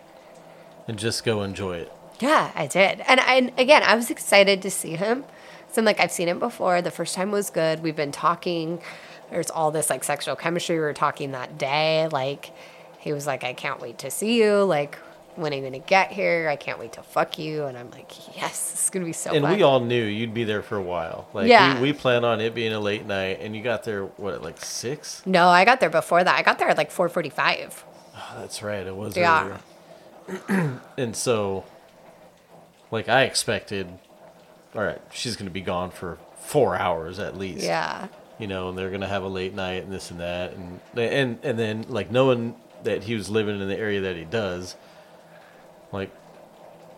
and just go enjoy it. Yeah, I did. And, I, and again, I was excited to see him. So I'm like, I've seen him before. The first time was good. We've been talking. There's all this like sexual chemistry. We were talking that day. Like, he was like, I can't wait to see you. Like, when are you going to get here? I can't wait to fuck you. And I'm like, yes, this is going to be so And fun. we all knew you'd be there for a while. Like, Yeah. we, we plan on it being a late night, and you got there, what, like six? no, I got there before that. I got there at like 445. Oh, that's right. It was Yeah. earlier. and so, like, I expected, all right, she's going to be gone for four hours at least. Yeah. You know, and they're going to have a late night and this and that. And, and, and then, like, knowing that he was living in the area that he does, like,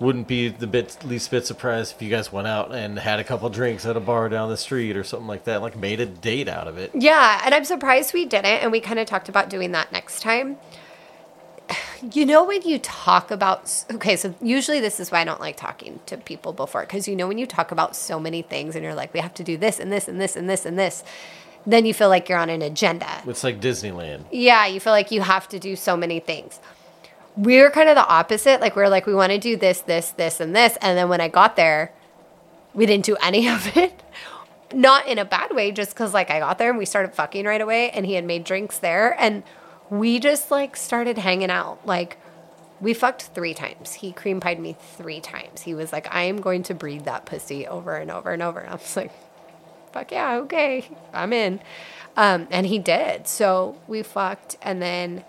wouldn't be the bit least bit surprised if you guys went out and had a couple drinks at a bar down the street or something like that, like made a date out of it. Yeah, and I'm surprised we didn't, and we kind of talked about doing that next time. You know, when you talk about, okay, so usually this is why I don't like talking to people before, because you know, when you talk about so many things and you're like, we have to do this and this and this and this and this, then you feel like you're on an agenda. It's like Disneyland. Yeah, you feel like you have to do so many things. We're kind of the opposite. Like, we're like, we want to do this, this, this, and this. And then when I got there, we didn't do any of it. Not in a bad way, just because, like, I got there and we started fucking right away, and he had made drinks there. And we just, like, started hanging out. Like, we fucked three times. He cream pied me three times. He was like, I am going to breed that pussy over and over and over. And I was like, fuck yeah, okay, I'm in. Um, and he did. So we fucked, and then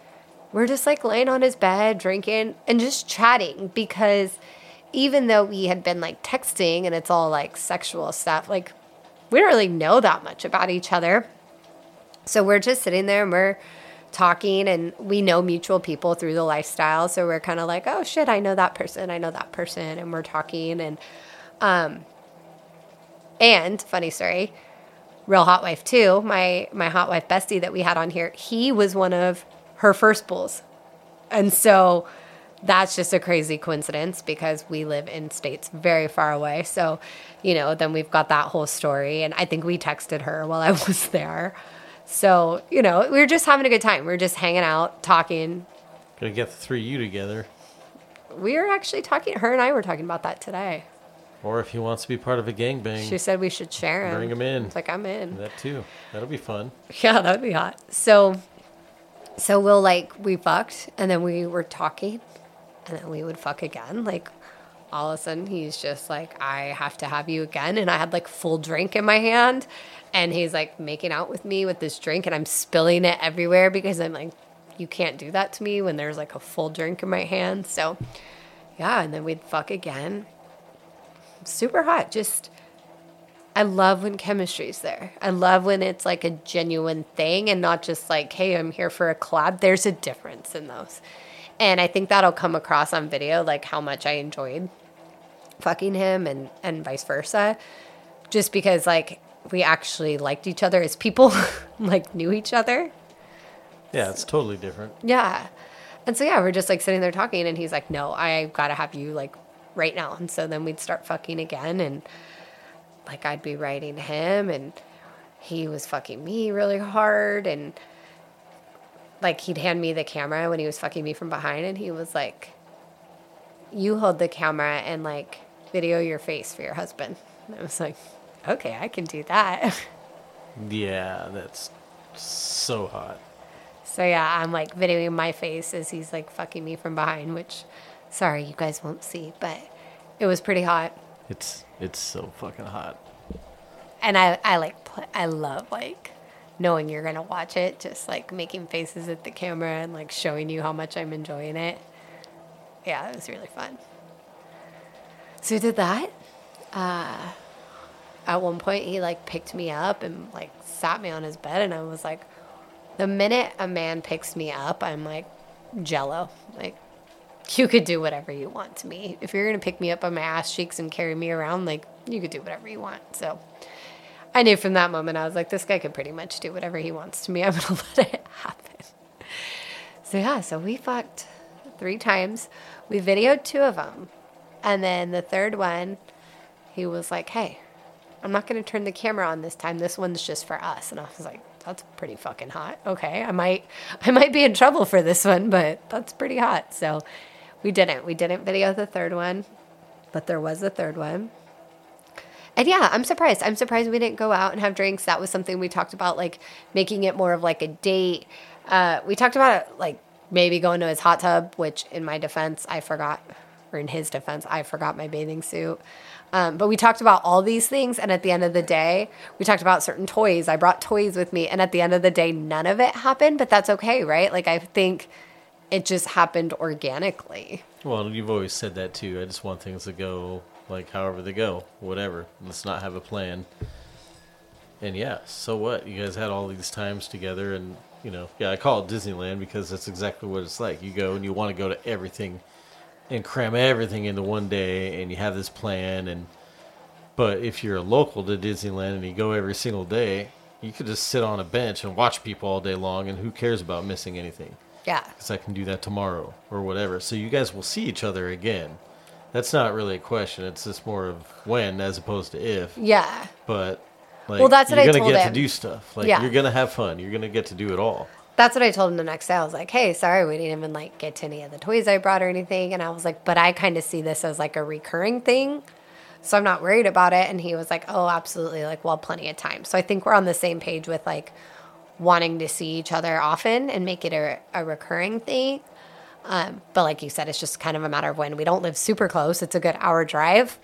we're just like laying on his bed, drinking, and just chatting because even though we had been like texting and it's all like sexual stuff, like we don't really know that much about each other. So we're just sitting there and we're talking and we know mutual people through the lifestyle. So we're kind of like, oh shit, I know that person, I know that person, and we're talking and um and funny story, Real Hot Wife too, my my hot wife bestie that we had on here, he was one of her first bulls. And so that's just a crazy coincidence because we live in states very far away. So, you know, then we've got that whole story. And I think we texted her while I was there. So, you know, we were just having a good time. We were just hanging out, talking. Gonna get the three of you together. We were actually talking, her and I were talking about that today. Or if he wants to be part of a gangbang, She said we should share him. Bring him in. It's like, I'm in. that too. That'll be fun. Yeah, that would be hot. So, so we'll like we fucked, and then we were talking, and then we would fuck again. Like all of a sudden, he's just like, "I have to have you again," and I had like full drink in my hand, and he's like making out with me with this drink, and I'm spilling it everywhere because I'm like, "You can't do that to me when there's like a full drink in my hand." So, yeah, and then we'd fuck again. Super hot, just. I love when chemistry's there. I love when it's like a genuine thing and not just like, hey, I'm here for a collab. There's a difference in those. And I think that'll come across on video, like how much I enjoyed fucking him and, and vice versa. Just because like we actually liked each other as people, like knew each other. Yeah, it's totally different. Yeah. And so yeah, we're just like sitting there talking and he's like, No, I gotta have you like right now. And so then we'd start fucking again and like I'd be riding him and he was fucking me really hard and like he'd hand me the camera when he was fucking me from behind and he was like you hold the camera and like video your face for your husband and i was like okay i can do that Yeah, that's so hot. so yeah i'm like videoing my face as he's like fucking me from behind which sorry you guys won't see but it was pretty hot It's it's so fucking hot. and I, I like pl- I love like knowing you're gonna watch it, just like making faces at the camera and like showing you how much I'm enjoying it. Yeah, it was really fun. So we did that. Uh, at one point, he like picked me up and like sat me on his bed, and I was like, the minute a man picks me up, I'm like jello. Like you could do whatever you want to me. If you're gonna pick me up on my ass cheeks and carry me around, like you could do whatever you want. So I knew from that moment I was like, this guy could pretty much do whatever he wants to me. I'm gonna let it happen. So yeah, so we fucked three times. We videoed two of them, and then the third one, he was like, "Hey, I'm not gonna turn the camera on this time. This one's just for us." And I was like, "That's pretty fucking hot. Okay, I might, I might be in trouble for this one, but that's pretty hot." So we didn't. We didn't video the third one, but there was a third one. And yeah, I'm surprised. I'm surprised we didn't go out and have drinks. That was something we talked about, like making it more of like a date. Uh, we talked about like maybe going to his hot tub, which in my defense, I forgot, or in his defense, I forgot my bathing suit. Um, but we talked about all these things, and at the end of the day, we talked about certain toys. I brought toys with me, and at the end of the day, none of it happened, but that's okay, right? Like, I think It just happened organically. Well, you've always said that too. I just want things to go like however they go, whatever. Let's not have a plan. And yeah, so what? You guys had all these times together, and you know, yeah, I call it Disneyland because that's exactly what it's like. You go and you want to go to everything and cram everything into one day, and you have this plan. And but if you're a local to Disneyland and you go every single day, you could just sit on a bench and watch people all day long, and who cares about missing anything? Yeah. because I can do that tomorrow or whatever. So you guys will see each other again. That's not really a question. It's just more of when as opposed to if. Yeah. But like, Well, that's what you're I gonna told get him. to do stuff. Like Yeah. you're gonna have fun. You're gonna get to do it all. That's what I told him the next day. I was like, "Hey, sorry, we didn't even like get to any of the toys I brought or anything." And I was like, "But I kind of see this as like a recurring thing, so I'm not worried about it." And he was like, "Oh, absolutely, like well, plenty of time." So I think we're on the same page with like wanting to see each other often and make it a, a recurring thing. Um, but like you said, it's just kind of a matter of when. We don't live super close; it's a good hour drive.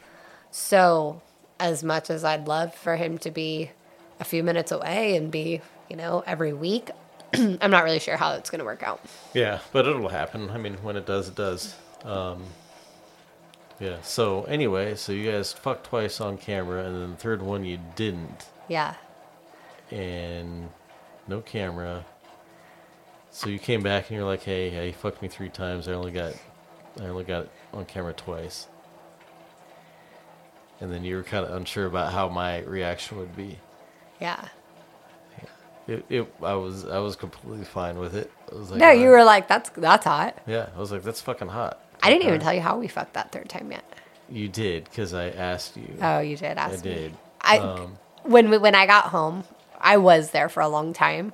So as much as I'd love for him to be a few minutes away and be, you know, every week, I'm not really sure how it's going to work out. Yeah, but it'll happen. I mean, when it does, it does. Um, yeah. So anyway, so you guys fucked twice on camera, and then the third one you didn't, Yeah. and no camera. So you came back and you're like, "Hey, hey, you fucked me three times. I only got, I only got it on camera twice." And then you were kind of unsure about how my reaction would be. Yeah. It, it, I was, I was completely fine with it. I was like, No, you "Uh, were like, that's that's hot. Yeah, I was like, that's fucking hot. I didn't even tell you how we fucked that third time yet. You did because I asked you. Oh, you did ask me. I did. I Um, when we, when I got home, I was there for a long time.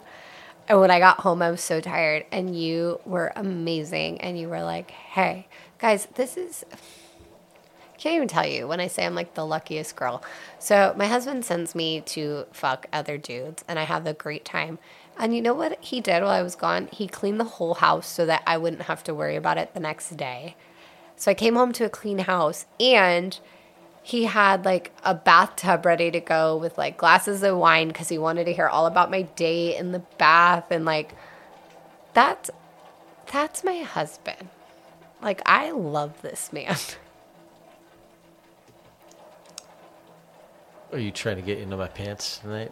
And when I got home, I was so tired, and you were amazing. And you were like, "Hey, guys, this is." Can't even tell you when I say I'm like the luckiest girl. So my husband sends me to fuck other dudes, and I have a great time. And you know what he did while I was gone? He cleaned the whole house so that I wouldn't have to worry about it the next day. So I came home to a clean house, and he had like a bathtub ready to go with like glasses of wine because he wanted to hear all about my day in the bath and like that's that's my husband like i love this man Are you trying to get into my pants tonight?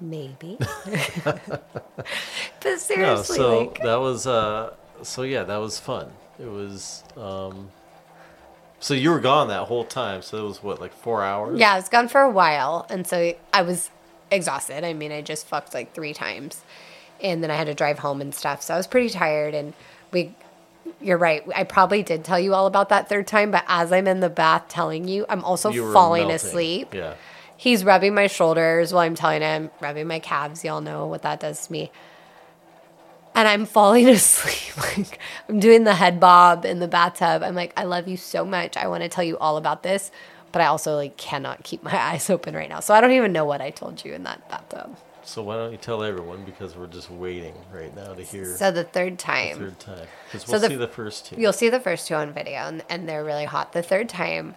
maybe but seriously, No, so like that was uh so yeah, that was fun. It was um so you were gone that whole time, so it was what, like four hours? yeah i was gone for a while and so i was exhausted i mean i just fucked like three times and then i had to drive home and stuff so i was pretty tired and we you're right. I probably did tell you all about that third time but as i'm in the bath telling you i'm also You falling melting. asleep. Yeah. he's rubbing my shoulders while i'm telling him rubbing my calves. Y'all know what that does to me. And i'm falling asleep. Like i'm doing the head bob in the bathtub. I'm like i love you so much. I want to tell you all about this but i also like cannot keep my eyes open right now. So i don't even know what i told you in that bathtub So why don't you tell everyone because we're just waiting right now to hear so the third the time third time. Because we'll the- see the first two. You'll see the first two on video, and, and they're really hot. The third time,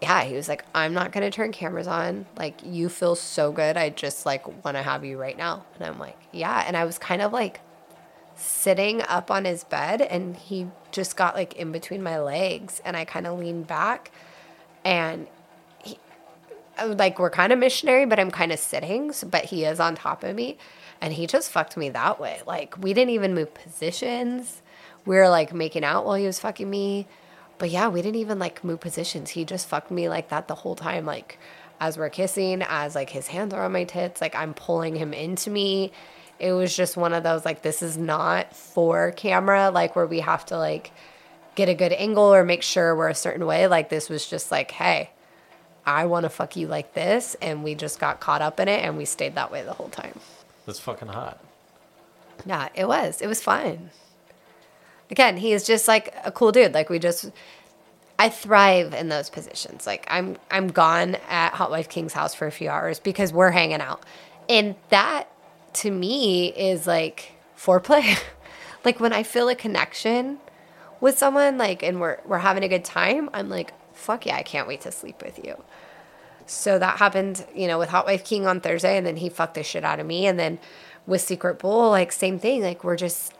yeah, he was like, "I'm not gonna turn cameras on. Like, you feel so good. I just like want to have you right now." And I'm like, "Yeah." And I was kind of like sitting up on his bed, and he just got like in between my legs, and I kind of leaned back, and he, I was like, we're kind of missionary, but I'm kind of sitting, so, but he is on top of me. And he just fucked me that way. Like, we didn't even move positions. We were like making out while he was fucking me. But yeah, we didn't even like move positions. He just fucked me like that the whole time. Like, as we're kissing, as like his hands are on my tits, like I'm pulling him into me. It was just one of those, like, this is not for camera, like, where we have to like get a good angle or make sure we're a certain way. Like, this was just like, hey, I want to fuck you like this. And we just got caught up in it and we stayed that way the whole time. That's fucking hot. Yeah, it was. It was fun. Again, he is just like a cool dude. Like we just I thrive in those positions. Like I'm I'm gone at Hot Wife King's house for a few hours because we're hanging out. And that to me is like foreplay. like when I feel a connection with someone like and we're we're having a good time, I'm like, fuck yeah, I can't wait to sleep with you. So that happened, you know, with Hot Wife King on Thursday, and then he fucked the shit out of me. And then with Secret Bull, like same thing. Like we're just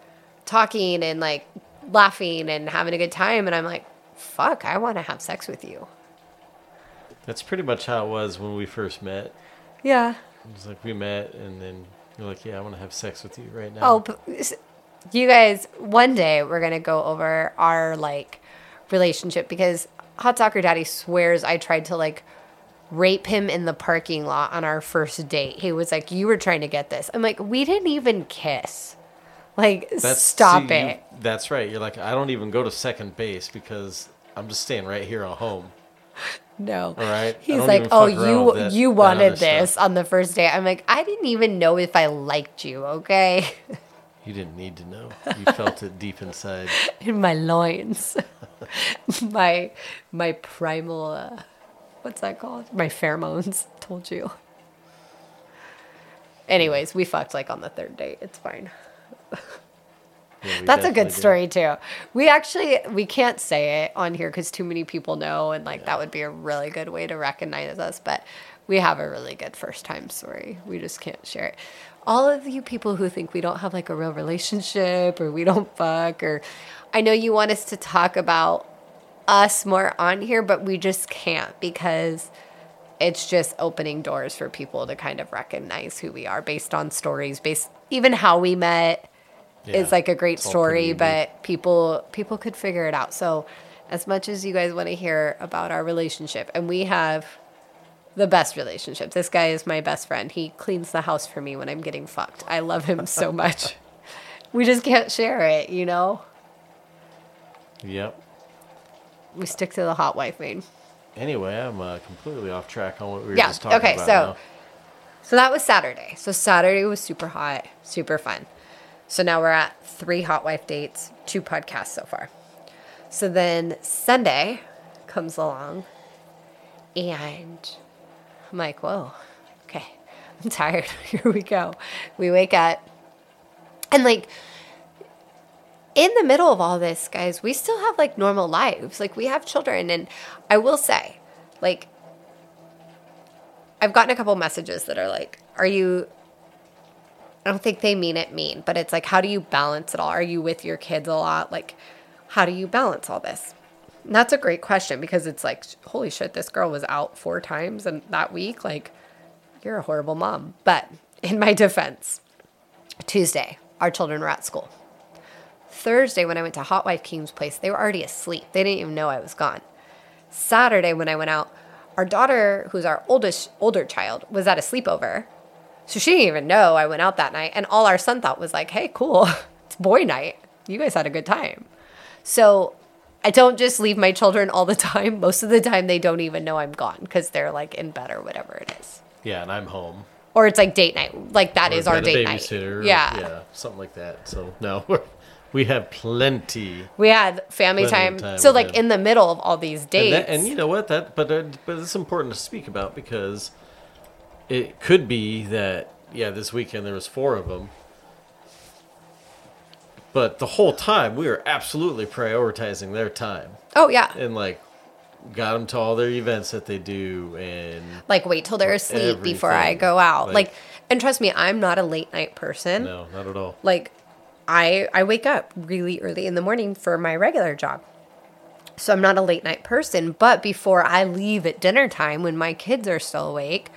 talking and like laughing and having a good time. And I'm like, fuck, I want to have sex with you. That's pretty much how it was when we first met. Yeah. It was like we met, and then you're like, "Yeah, I want to have sex with you right now." Oh, but you guys, one day we're going to go over our like relationship because Hot Soccer Daddy swears I tried to like rape him in the parking lot on our first date. He was like, You were trying to get this. I'm like, We didn't even kiss. Like, stop see, you- it. that's right. You're like, I don't even go to second base because I'm just staying right here at home. No. All right. He's like, "Oh, you that- you wanted other stuff." this on the first date." I'm like, "I didn't even know if I liked you, okay?" You didn't need to know. You felt it deep inside. In my loins. my my primal uh, what's that called? My pheromones told you. Anyways, we fucked like on the third date. It's fine. Yeah, That's a good did. story too. We actually we can't say it on here because too many people know, and like that would be a really good way to recognize us. But we have a really good first time story. We just can't share it. All of you people who think we don't have like a real relationship or we don't fuck or I know you want us to talk about us more on here, but we just can't because it's just opening doors for people to kind of recognize who we are based on stories, based even how we met Yeah, is like a great it's all pretty story, but people people could figure it out. So, as much as you guys want to hear about our relationship, and we have the best relationship. This guy is my best friend. He cleans the house for me when I'm getting fucked. I love him so much. we just can't share it, you know. Yep. We stick to the hot wifing. Anyway, I'm uh, completely off track on what we were Yeah, just talking okay, about. so- now. So that was Saturday. So Saturday was super hot, super fun. So now we're at three hot wife dates, two podcasts so far. So then Sunday comes along, and I'm like, whoa, okay, I'm tired. Here we go. We wake up, and like, in the middle of all this, guys, we still have like normal lives. Like, we have children. And I will say, like, I've gotten a couple messages that are like, are you I don't think they mean it mean, but it's like how do you balance it all? Are you with your kids a lot? Like how do you balance all this? And that's a great question because it's like holy shit, this girl was out four times in that week. Like you're a horrible mom. But in my defense, Tuesday, our children were at school. Thursday, when I went to Hot Wife King's place, they were already asleep. They didn't even know I was gone. Saturday, when I went out, our daughter, who's our oldest older child, was at a sleepover. So she didn't even know I went out that night. And all our son thought was like, hey, cool. It's boy night. You guys had a good time. So I don't just leave my children all the time. Most of the time, they don't even know I'm gone because they're like in bed or whatever it is. Yeah, and I'm home. Or it's like date night. Like that Or is our date night. babysitter or- Yeah. yeah, something like that. So no, we're, have plenty. We had family time. time So like in the middle of all these And, dates. that, and you know what? That but uh, but it's important to speak about because it could be that yeah, this weekend there was four of them. But the whole time we were absolutely prioritizing their time oh yeah. and like got them to all their events that they do and like wait till they're asleep before I go out. Like- Like, and trust me, I'm not a late night person. no, not at all. Like I I wake up really early in the morning for my regular job. So I'm not a late night person, but before I leave at dinner time when my kids are still awake,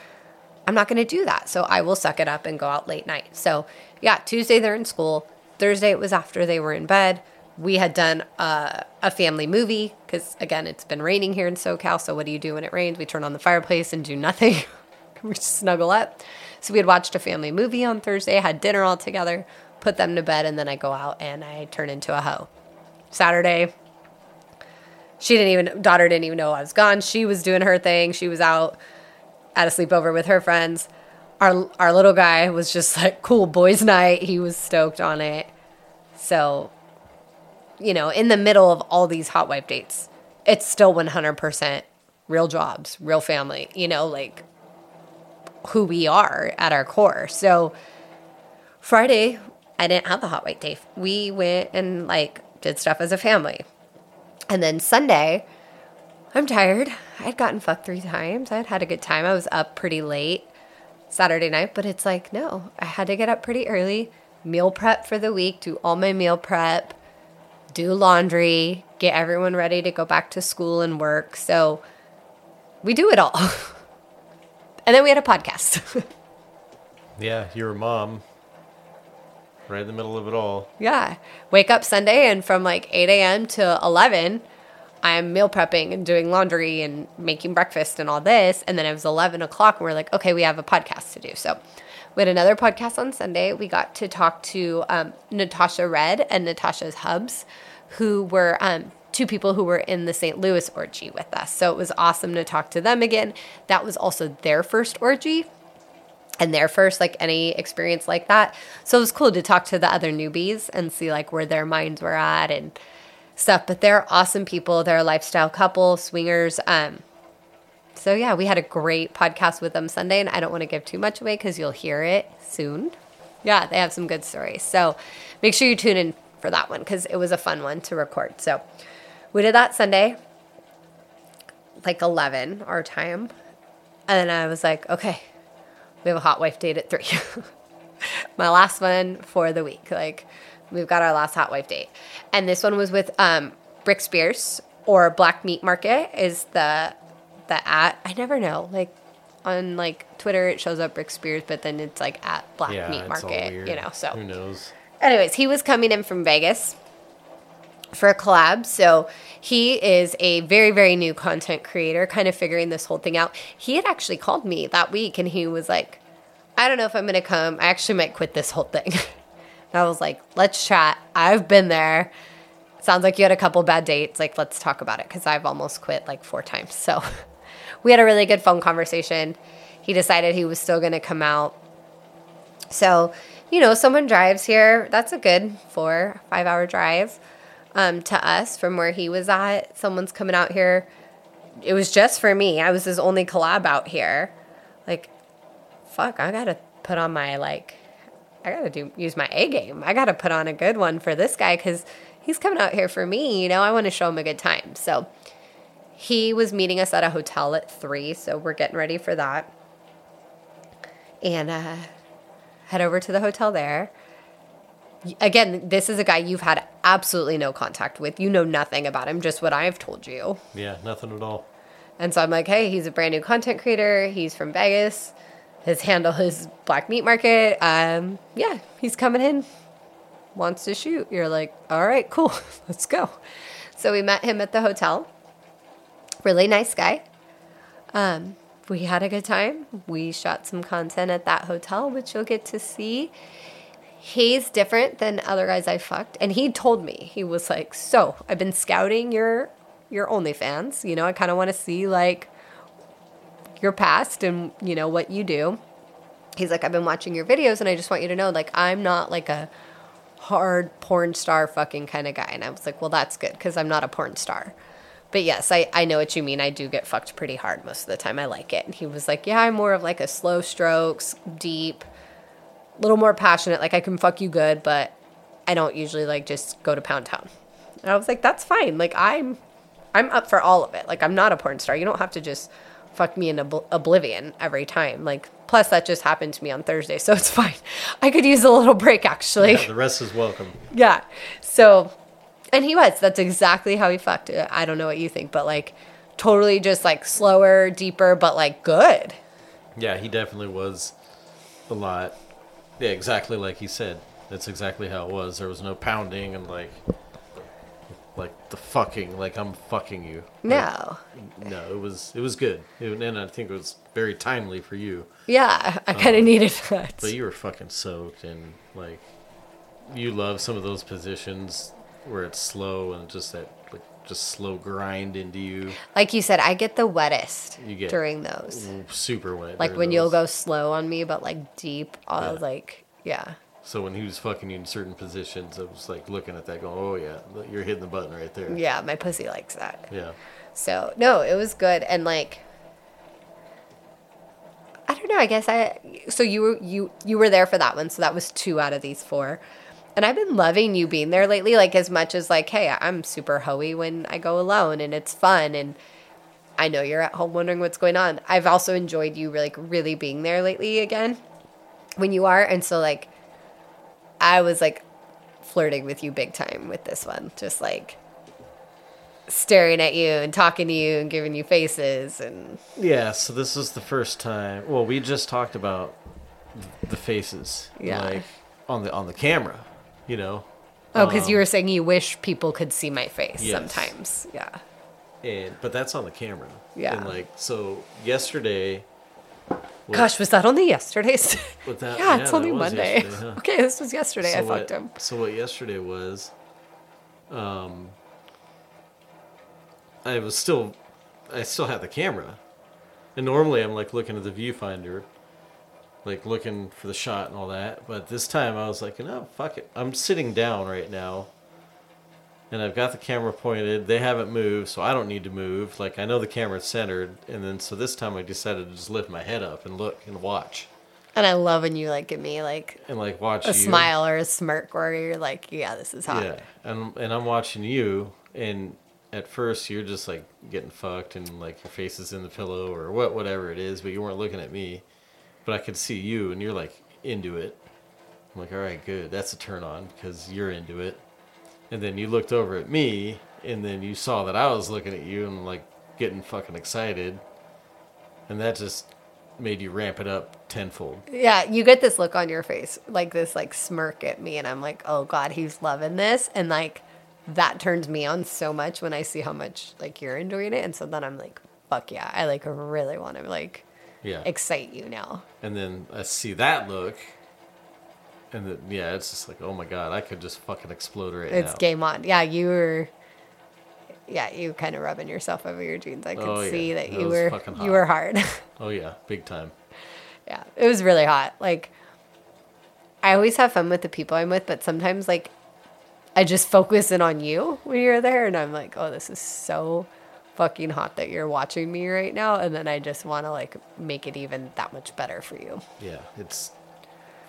I'm not going to do that. So I will suck it up and go out late night. So, yeah, Tuesday they're in school. Thursday it was after they were in bed. We had done uh, a family movie because, again, it's been raining here in SoCal. So, what do you do when it rains? We turn on the fireplace and do nothing. we just snuggle up. So, we had watched a family movie on Thursday, had dinner all together, put them to bed, and then I go out and I turn into a hoe. Saturday, she didn't even, daughter didn't even know I was gone. She was doing her thing. She was out at a sleepover with her friends. Our our little guy was just like cool boys night. He was stoked on it. So, you know, in the middle of all these hot wife dates, it's still 100% real jobs, real family, you know, like who we are at our core. So, Friday, I didn't have the hot white day. We went and like did stuff as a family. And then Sunday, I'm tired. I'd gotten fucked three times. I'd had a good time. I was up pretty late Saturday night, but it's like, no, I had to get up pretty early, meal prep for the week, do all my meal prep, do laundry, get everyone ready to go back to school and work. So we do it all. and then we had a podcast. Yeah, you're a mom. Right in the middle of it all. yeah. Wake up Sunday and from like 8 a.m. to 11, I'm meal prepping and doing laundry and making breakfast and all this. And then it was 11 o'clock and we're like, okay, we have a podcast to do. So we had another podcast on Sunday. We got to talk to um, Natasha Red and Natasha's Hubs, who were um, two people who were in the St. Louis orgy with us. So it was awesome to talk to them again. That was also their first orgy and their first like any experience like that. So it was cool to talk to the other newbies and see like where their minds were at and stuff. But they're awesome people. They're a lifestyle couple, swingers. Um, so yeah, we had a great podcast with them Sunday, and I don't want to give too much away because you'll hear it soon. Yeah, they have some good stories. So make sure you tune in for that one because it was a fun one to record. So we did that Sunday, like 11 our time. And I was like, okay, we have a hot wife date at three. My last one for the week. Like, we've got our last hot wife date. And this one was with um, Brick Spears or Black Meat Market is the the at. I never know. Like on like Twitter, it shows up Rick Spears, but then it's like at Black Yeah, Meat Market. You know, so who knows? anyways, he was coming in from Vegas for a collab. So he is a very, very new content creator, kind of figuring this whole thing out. He had actually called me that week and he was like, I don't know if I'm going to come. I actually might quit this whole thing. and I was like, let's chat. I've been there. Sounds like you had a couple bad dates. Like, let's talk about it because I've almost quit like four times. So we had a really good phone conversation. He decided he was still going to come out. So, you know, someone drives here. That's a good four, five hour drive um, to us from where he was at. Someone's coming out here. It was just for me. I was his only collab out here. Like, fuck, I gotta put on my, like, I gotta do use my A game. I gotta put on a good one for this guy because he's coming out here for me. You know, I want to show him a good time. So he was meeting us at a hotel at three. So we're getting ready for that. And, uh, head over to the hotel there. Again, this is a guy you've had absolutely no contact with. You know nothing about him, just what I've told you. Yeah, nothing at all. And so I'm like, hey, he's a brand new content creator. He's from Vegas. His handle is Black Meat Market. Um, yeah, he's coming in, wants to shoot. You're like, all right, cool, let's go. So we met him at the hotel. Really nice guy. Um, we had a good time. We shot some content at that hotel, which you'll get to see. He's different than other guys I fucked, and he told me he was like, "So I've been scouting your your OnlyFans. You know, I kind of want to see like your past and you know what you do." He's like, "I've been watching your videos, and I just want you to know, like, I'm not like a hard porn star fucking kind of guy." And I was like, "Well, that's good because I'm not a porn star." But yes, I, I know what you mean. I do get fucked pretty hard most of the time. I like it. And he was like, Yeah, I'm more of like a slow strokes, deep, a little more passionate. Like I can fuck you good, but I don't usually like just go to pound town. And I was like, That's fine. Like I'm I'm up for all of it. Like I'm not a porn star. You don't have to just fuck me in ob- oblivion every time. Like plus that just happened to me on Thursday, so it's fine. I could use a little break actually. Yeah, the rest is welcome. Yeah. So, and he was. That's exactly how he fucked it. I don't know what you think, but like totally just like slower, deeper, but like good. Yeah, he definitely was a lot. Yeah, exactly like he said. That's exactly how it was. There was no pounding and like, like the fucking. Like I'm fucking you. Like, No. no, it was it was good, It- and I think it was very timely for you. Yeah, I kind of um, needed that. But you were fucking soaked, and like, you love some of those positions where it's slow and just that like just slow grind into you. Like you said, I get the wettest You get- during those. Super wet. Like when you'll go slow on me, but like deep. I'll Yeah. like, yeah. So when he was fucking you in certain positions, I was like looking at that, going, "Oh yeah, you're hitting the button right there." Yeah, my pussy likes that. Yeah. So no, it was good and like I don't know, I guess I so you were you you were there for that one, so that was two out of these four. And I've been loving you being there lately, like as much as like, hey, I'm super hoey when I go alone and it's fun and I know you're at home wondering what's going on. I've also enjoyed you like really being there lately again when you are. And so like I was like flirting with you big time with this one. Just like staring at you and talking to you and giving you faces and Yeah, so this is the first time. Well, we just talked about the faces, Yeah. like on the on the camera, you know. oh, because you were saying you wish people could see my face Yes. sometimes. Yeah. And but that's on the camera. Yeah. And like so, yesterday. well, Gosh, was that only yesterday's? But that- yeah, yeah, it's only Monday. huh? Okay, this was yesterday. I what, fucked him. So what yesterday was, um, I was still, I still had the camera, and normally I'm like looking at the viewfinder, like looking for the shot and all that. But this time I was like, no, fuck it. I'm sitting down right now, and I've got the camera pointed. They haven't moved, so I don't need to move. Like I know the camera's centered, and then so this time I decided to just lift my head up and look and watch, And I love when you like give me like and like watch a you. smile or a smirk where you're like, yeah, this is hot. Yeah, and and I'm watching you, and at first you're just like getting fucked, and like your face is in the pillow or what, whatever it is, but you weren't looking at me. But I could see you, and you're like into it. I'm like, all right, good, that's a turn on because you're into it. And then you looked over at me, and then you saw that I was looking at you and like getting fucking excited, and that just made you ramp it up tenfold. Yeah, you get this look on your face, like this like smirk at me, and I'm like, oh god, he's loving this, and like that turns me on so much when I see how much like you're enjoying it, and so then I'm like, fuck yeah, I like really want to like Yeah. excite you now. And then I see that look, and then yeah, it's just like, oh my god, I could just fucking explode right It's now. It's game on. Yeah, you were. Yeah, you kind of rubbing yourself over your jeans. I could Oh, yeah. see that That you were you were hard. Oh yeah, big time. Yeah, it was really hot. Like, I always have fun with the people I'm with, but sometimes, like, I just focus in on you when you're there, and I'm like, oh, this is so fucking hot that you're watching me right now. And then I just want to, like, make it even that much better for you. Yeah, it's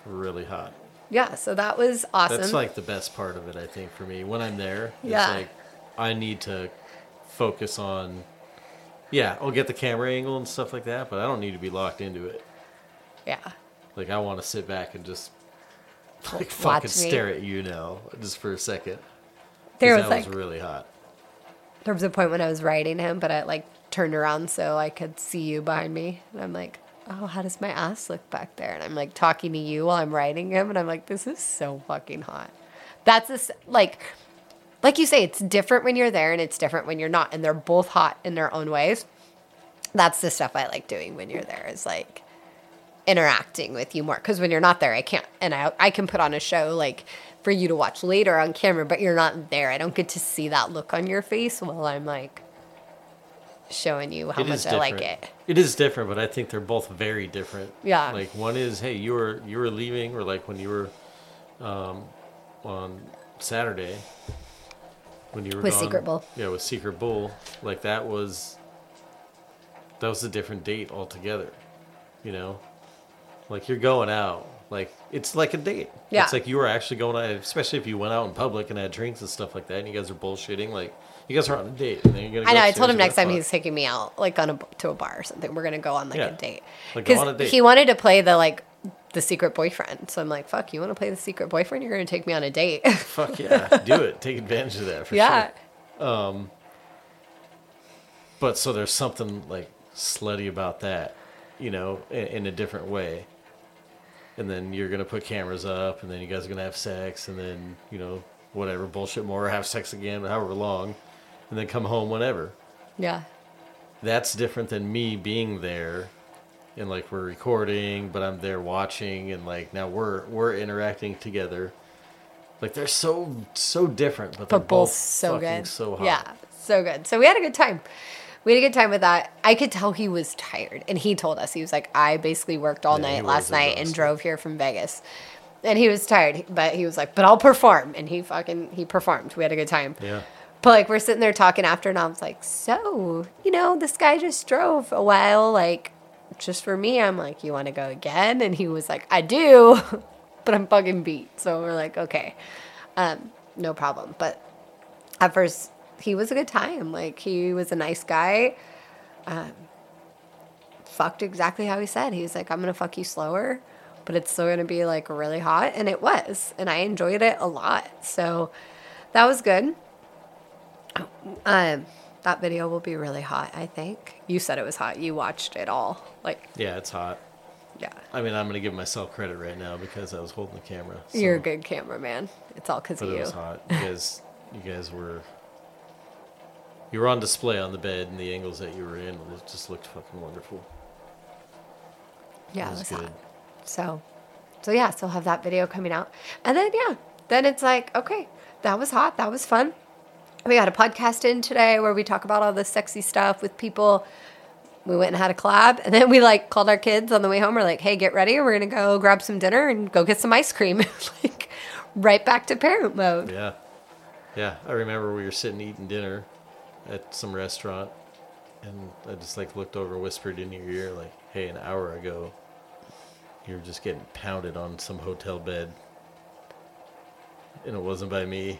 really hot. Yeah, so that was awesome. That's like the best part of it, I think, for me. When I'm there, it's Yeah. like I need to focus on. Yeah, I'll get the camera angle and stuff like that, but I don't need to be locked into it. yeah. Like I want to sit back and just like Watch fucking me. stare at you now, just for a second. There was, that like, was really hot. There was a point when I was riding him, but I, like, turned around so I could see you behind me. And I'm like, oh, how does my ass look back there? And I'm, like, talking to you while I'm riding him, and I'm like, this is so fucking hot. That's this, like, like you say, it's different when you're there and it's different when you're not, and they're both hot in their own ways. That's the stuff I like doing when you're there is like interacting with you more. Because when you're not there, I can't, and I I can put on a show like for you to watch later on camera, but you're not there. I don't get to see that look on your face while I'm like showing you how It much I like it. It is different, but I think they're both very different. Yeah. Like one is, hey, you were you were leaving, or like when you were um, on Saturday when you were With gone- Secret Bull. Yeah, with Secret Bull. Like that was that was a different date altogether. You know, like you're going out. Like it's like a date. Yeah. It's like you were actually going out, especially if you went out in public and had drinks and stuff like that, and you guys are bullshitting. Like you guys are on a date, and then you're gonna. I know. I told him next time he's taking me out, like on a to a bar or something. We're gonna go on like Yeah. a date. Like, go on a Because date. he wanted to play the like the secret boyfriend. So I'm like, fuck, you want to play the secret boyfriend? You're gonna take me on a date. Fuck yeah, do it. Take advantage of that for yeah. sure. Um, but so there's something like slutty about that, you know, in, in a different way. And then you're gonna put cameras up, and then you guys are gonna have sex, and then you know whatever bullshit more, have sex again, however long, and then come home whenever. Yeah. That's different than me being there, and like we're recording, but I'm there watching, and like now we're we're interacting together. Like they're so so different, but they're both both so good. so hot. Yeah, so good. So we had a good time. We had a good time with that. I could tell he was tired, and he told us he was like, "I basically worked all Yeah, night last night and drove here from Vegas." And he was tired, but he was like, "But I'll perform," and he fucking he performed. We had a good time. Yeah. But like we're sitting there talking after, and I was like, "So you know, this guy just drove a while, like just for me." I'm like, "You want to go again?" And he was like, "I do, but I'm fucking beat." So we're like, "Okay, um, no problem." But at first he was a good time. Like he was a nice guy. Um, fucked exactly how he said. He was like, "I'm gonna fuck you slower." but it's still going to be like really hot. And it was. And I enjoyed it a lot. So that was good. Um, that video will be really hot, I think. You said it was hot. You watched it all. Like, Yeah, it's hot. yeah. I mean, I'm gonna give myself credit right now because I was holding the camera. so- You're a good cameraman. It's all because of it you. was hot. because you guys were. You were on display on the bed, and the angles that you were in it just looked fucking wonderful. Yeah, it it was was good. hot. So, so yeah, so I'll have that video coming out. And then, yeah, then it's like, okay, that was hot. That was fun. We got a podcast in today where we talk about all this sexy stuff with people. We went and had a collab, and then we like called our kids on the way home. We're like, "Hey, get ready! We're gonna go grab some dinner and go get some ice cream." like, right back to parent mode. Yeah, yeah. I remember we were sitting eating dinner at some restaurant, and I just like looked over, whispered in your ear, like, "Hey, an hour ago, you were just getting pounded on some hotel bed, and it wasn't by me."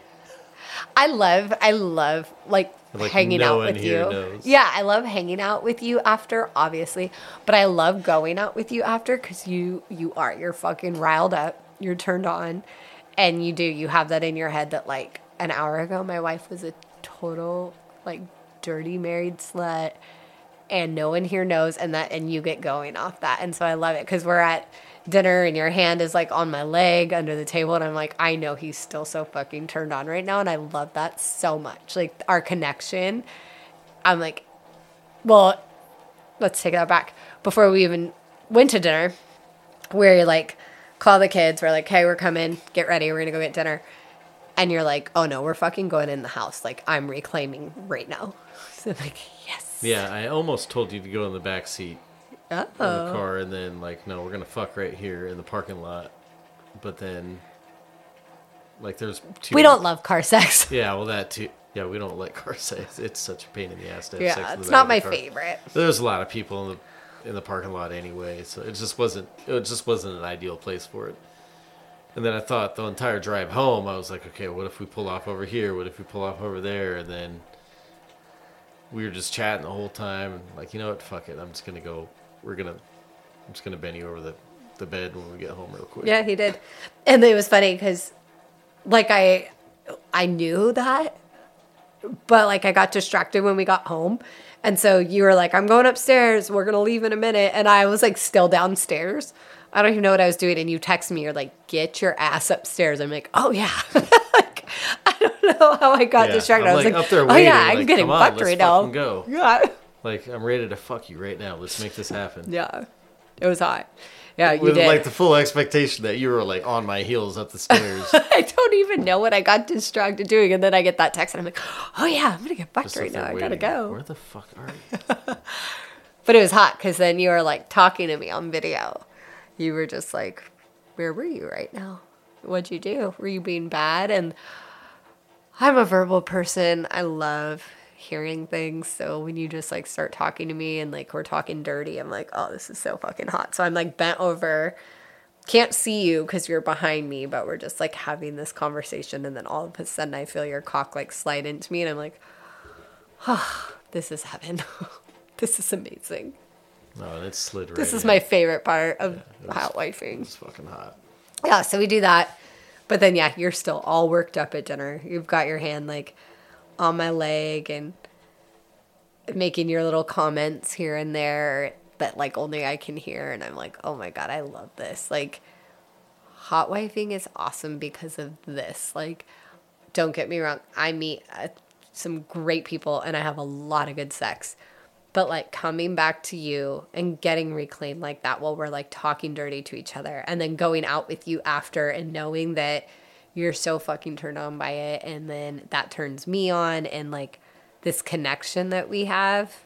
I love, I love like, Like, hanging no out with you. knows. Yeah, I love hanging out with you after, obviously, but I love going out with you after because you you are you're fucking riled up, you're turned on, and you do you have that in your head that like an hour ago my wife was a total like dirty married slut, and no one here knows, and that and you get going off that, and so I love it because we're at dinner and your hand is like on my leg under the table and I'm like I know he's still so fucking turned on right now and I love that so much. Like our connection I'm like well let's take that back. Before we even went to dinner where you like call the kids we're like hey we're coming get ready we're gonna go get dinner and you're like oh no we're fucking going in the house like I'm reclaiming right now so I'm like yes Yeah, I almost told you to go in the back seat oh of the oh. car, and then like, no, we're gonna fuck right here in the parking lot. But then, like, there's two. we don't love car sex Yeah, well, that too. Yeah, we don't like car sex. It's such a pain in the ass to have sex yeah it's not my favorite There's a lot of people in the in the parking lot anyway, so it just wasn't. It just wasn't an ideal place for it. And then I thought the entire drive home, I was like, okay, what if we pull off over here? What if we pull off over there? And then we were just chatting the whole time, and like, you know what? Fuck it. I'm just gonna go. We're gonna. I'm just gonna bend you over the the bed when we get home real quick. Yeah, he did. And it was funny because, like, I I knew that, but like I got distracted when we got home, and so you were like, "I'm going upstairs. We're gonna leave in a minute," and I was like still downstairs. I don't even know what I was doing, and you text me. You're like, "Get your ass upstairs." I'm like, "Oh yeah." like, I don't know how I got Yeah, distracted. I'm, I was like, like, up there "Oh waiting, yeah, I'm like, getting on, fucked right now." go. Yeah, Like I'm ready to fuck you right now. Let's make this happen. yeah, it was hot. Yeah, you With did. like the full expectation that you were like on my heels up the stairs. I don't even know what I got distracted doing, and then I get that text, and I'm like, "Oh yeah, I'm gonna get fucked Just right now. I gotta go." Where the fuck are you? But it was hot because then you were like talking to me on video. You were just like, "Where were you right now? What'd you do? Were you being bad?" And I'm a verbal person. I love hearing things. So when you just like start talking to me and like we're talking dirty, I'm like, "Oh, this is so fucking hot." So I'm like bent over. Can't see you because you're behind me, but we're just like having this conversation, and then all of a sudden I feel your cock like slide into me, and I'm like, "Oh, this is heaven. this is amazing." No, and it slid right. This is in. my favorite part of was- hot wifing. It's fucking hot. Yeah, so we do that. But then, yeah, you're still all worked up at dinner. You've got your hand like on my leg and making your little comments here and there that like only I can hear. And I'm like, oh my God, I love this. Like, hot wifing is awesome because of this. Like, don't get me wrong, I meet uh, some great people and I have a lot of good sex. But like coming back to you and getting reclaimed like that while we're like talking dirty to each other and then going out with you after and knowing that you're so fucking turned on by it and then that turns me on and like this connection that we have.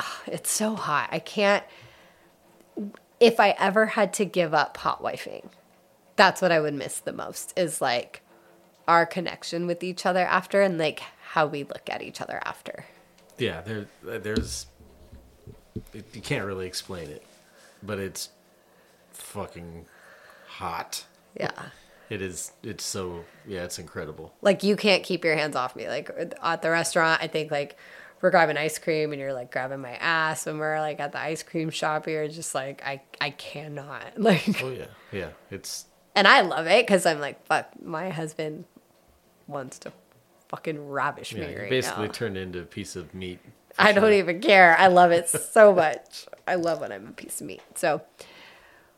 ah, It's so hot. I can't if I ever had to give up hot wifing, that's what I would miss the most is like our connection with each other after and like how we look at each other after. Yeah, there, there's. It, you can't really explain it, but it's fucking hot. Yeah. It is. It's so. Yeah, it's incredible. Like you can't keep your hands off me. Like at the restaurant, I think like we're grabbing ice cream and you're like grabbing my ass when we're like at the ice cream shop. You're just like, I, I cannot. Like, Oh yeah, yeah. It's and I love it because I'm like, fuck, my husband wants to fucking ravish yeah. me You right basically now. turned into a piece of meat. I don't even care. I love it so much. I love when I'm a piece of meat. So,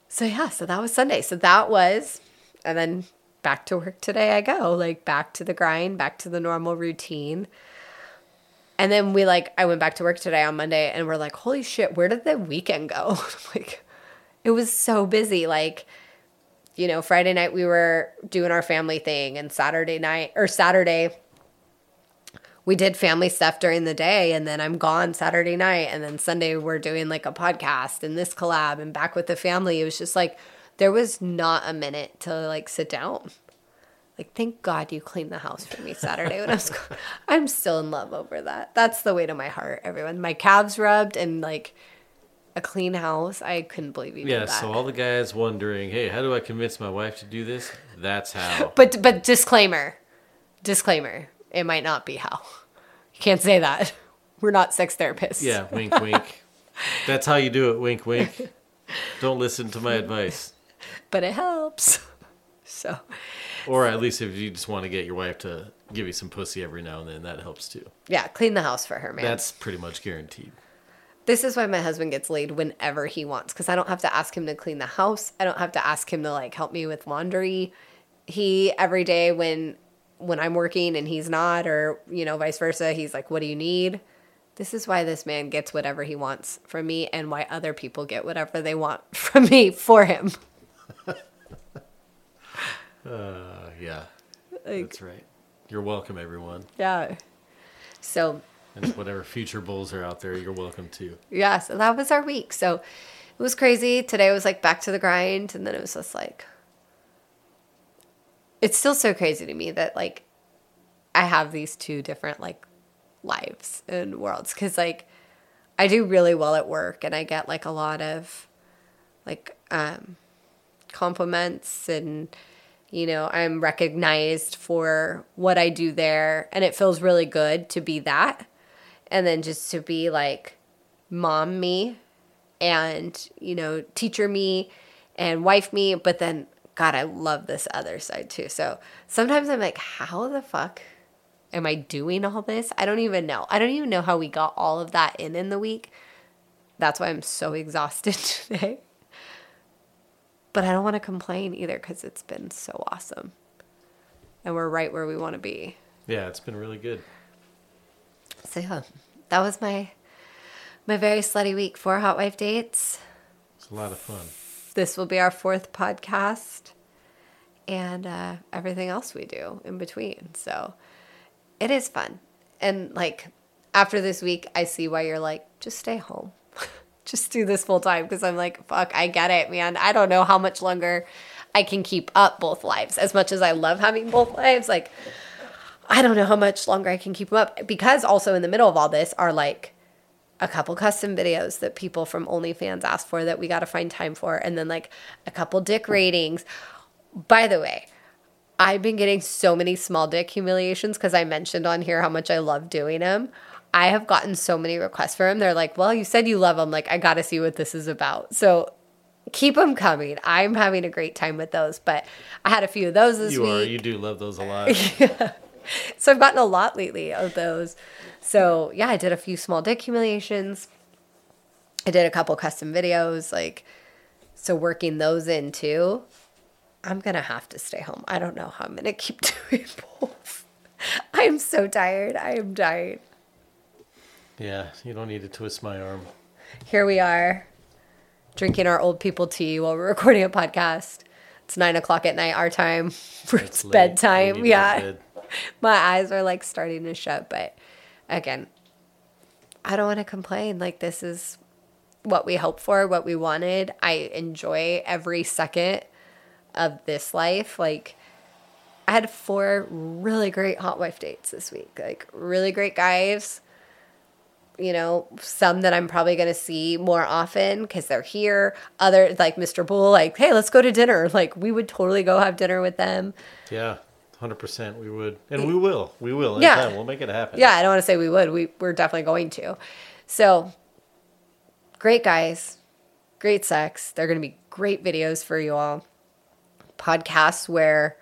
so yeah, so that was Sunday. So that was, and then back to work today I go, like back to the grind, back to the normal routine. And then we like, I went back to work today on Monday and we're like, holy shit, where did the weekend go? like, it was so busy. Like, you know, Friday night we were doing our family thing and Saturday night or Saturday we did family stuff during the day and then I'm gone Saturday night and then Sunday we're doing like a podcast and this collab and back with the family. It was just like there was not a minute to like sit down. Like thank God you cleaned the house for me Saturday when I was gone. I'm still in love over that. That's the way to my heart, everyone. My calves rubbed and like a clean house. I couldn't believe you Yeah. did that. So all the guys wondering, hey, how do I convince my wife to do this? That's how. But but disclaimer, disclaimer. It might not be how. You can't say that. We're not sex therapists. Yeah. Wink, wink. That's how you do it. Wink, wink. Don't listen to my advice. But it helps. So Or at least if you just want to get your wife to give you some pussy every now and then, that helps too. yeah, clean the house for her, man. That's pretty much guaranteed. this is why my husband gets laid whenever he wants because I don't have to ask him to clean the house. I don't have to ask him to like help me with laundry. He every day when when I'm working and he's not, or you know, vice versa, he's like, "What do you need?" This is why this man gets whatever he wants from me, and why other people get whatever they want from me for him. Uh, yeah. Like, That's right. You're welcome, everyone. yeah. So And whatever future bulls are out there, you're welcome too. yeah, so that was our week. So it was crazy. Today was like back to the grind, and then it was just like it's still so crazy to me that like I have these two different like lives and worlds. Because like I do really well at work and I get like a lot of like um compliments and you know I'm recognized for what I do there and it feels really good to be that and then just to be like mom me and you know teacher me and wife me but then god i love this other side too. So sometimes i'm like how the fuck am i doing all this? I don't even know. I don't even know how we got all of that in in the week. That's why i'm so exhausted today. But i don't want to complain either because it's been so awesome. And we're right where we want to be. Yeah, it's been really good. so yeah that was my my very slutty week four hot wife dates. It's a lot of fun. This will be our fourth podcast and uh, everything else we do in between. So it is fun. And like after this week, I see why you're like, just stay home. just do this full time. Because I'm like, fuck, I get it, man. I don't know how much longer I can keep up both lives. As much as I love having both lives, like, I don't know how much longer I can keep them up. Because also in the middle of all this are like, a couple custom videos that people from OnlyFans asked for that we got to find time for, and then like a couple dick ratings. By the way, I've been getting so many small dick humiliations because I mentioned on here how much I love doing them. I have gotten so many requests for them. They're like, well, you said you love them. Like, I got to see what this is about. So keep them coming. I'm having a great time with those. But I had a few of those this You week. are. You do love those a lot. So I've gotten a lot lately of those. So yeah, I did a few small dick humiliations. I did a couple custom videos, like so working those in too. I'm gonna have to stay home. I don't know how I'm gonna keep doing both. I am so tired. I am dying. yeah, you don't need to twist my arm. Here we are, drinking our old people tea while we're recording a podcast. It's nine o'clock at night, our time. it's It's bedtime. Yeah. My eyes are like starting to shut but again i don't want to complain. Like this is what we hoped for what we wanted. I enjoy every second of this life. Like i had four really great hot wife dates this week like really great guys. You know some that i'm probably going to see more often because they're here. Other like mr bull like hey let's go to dinner. Like we would totally go have dinner with them. Yeah, hundred percent. We would, and we will. We will. Yeah. Anytime. We'll make it happen. Yeah, I don't want to say we would. We we're definitely going to. So great guys, great sex. They're going to be great videos for you all. Podcasts where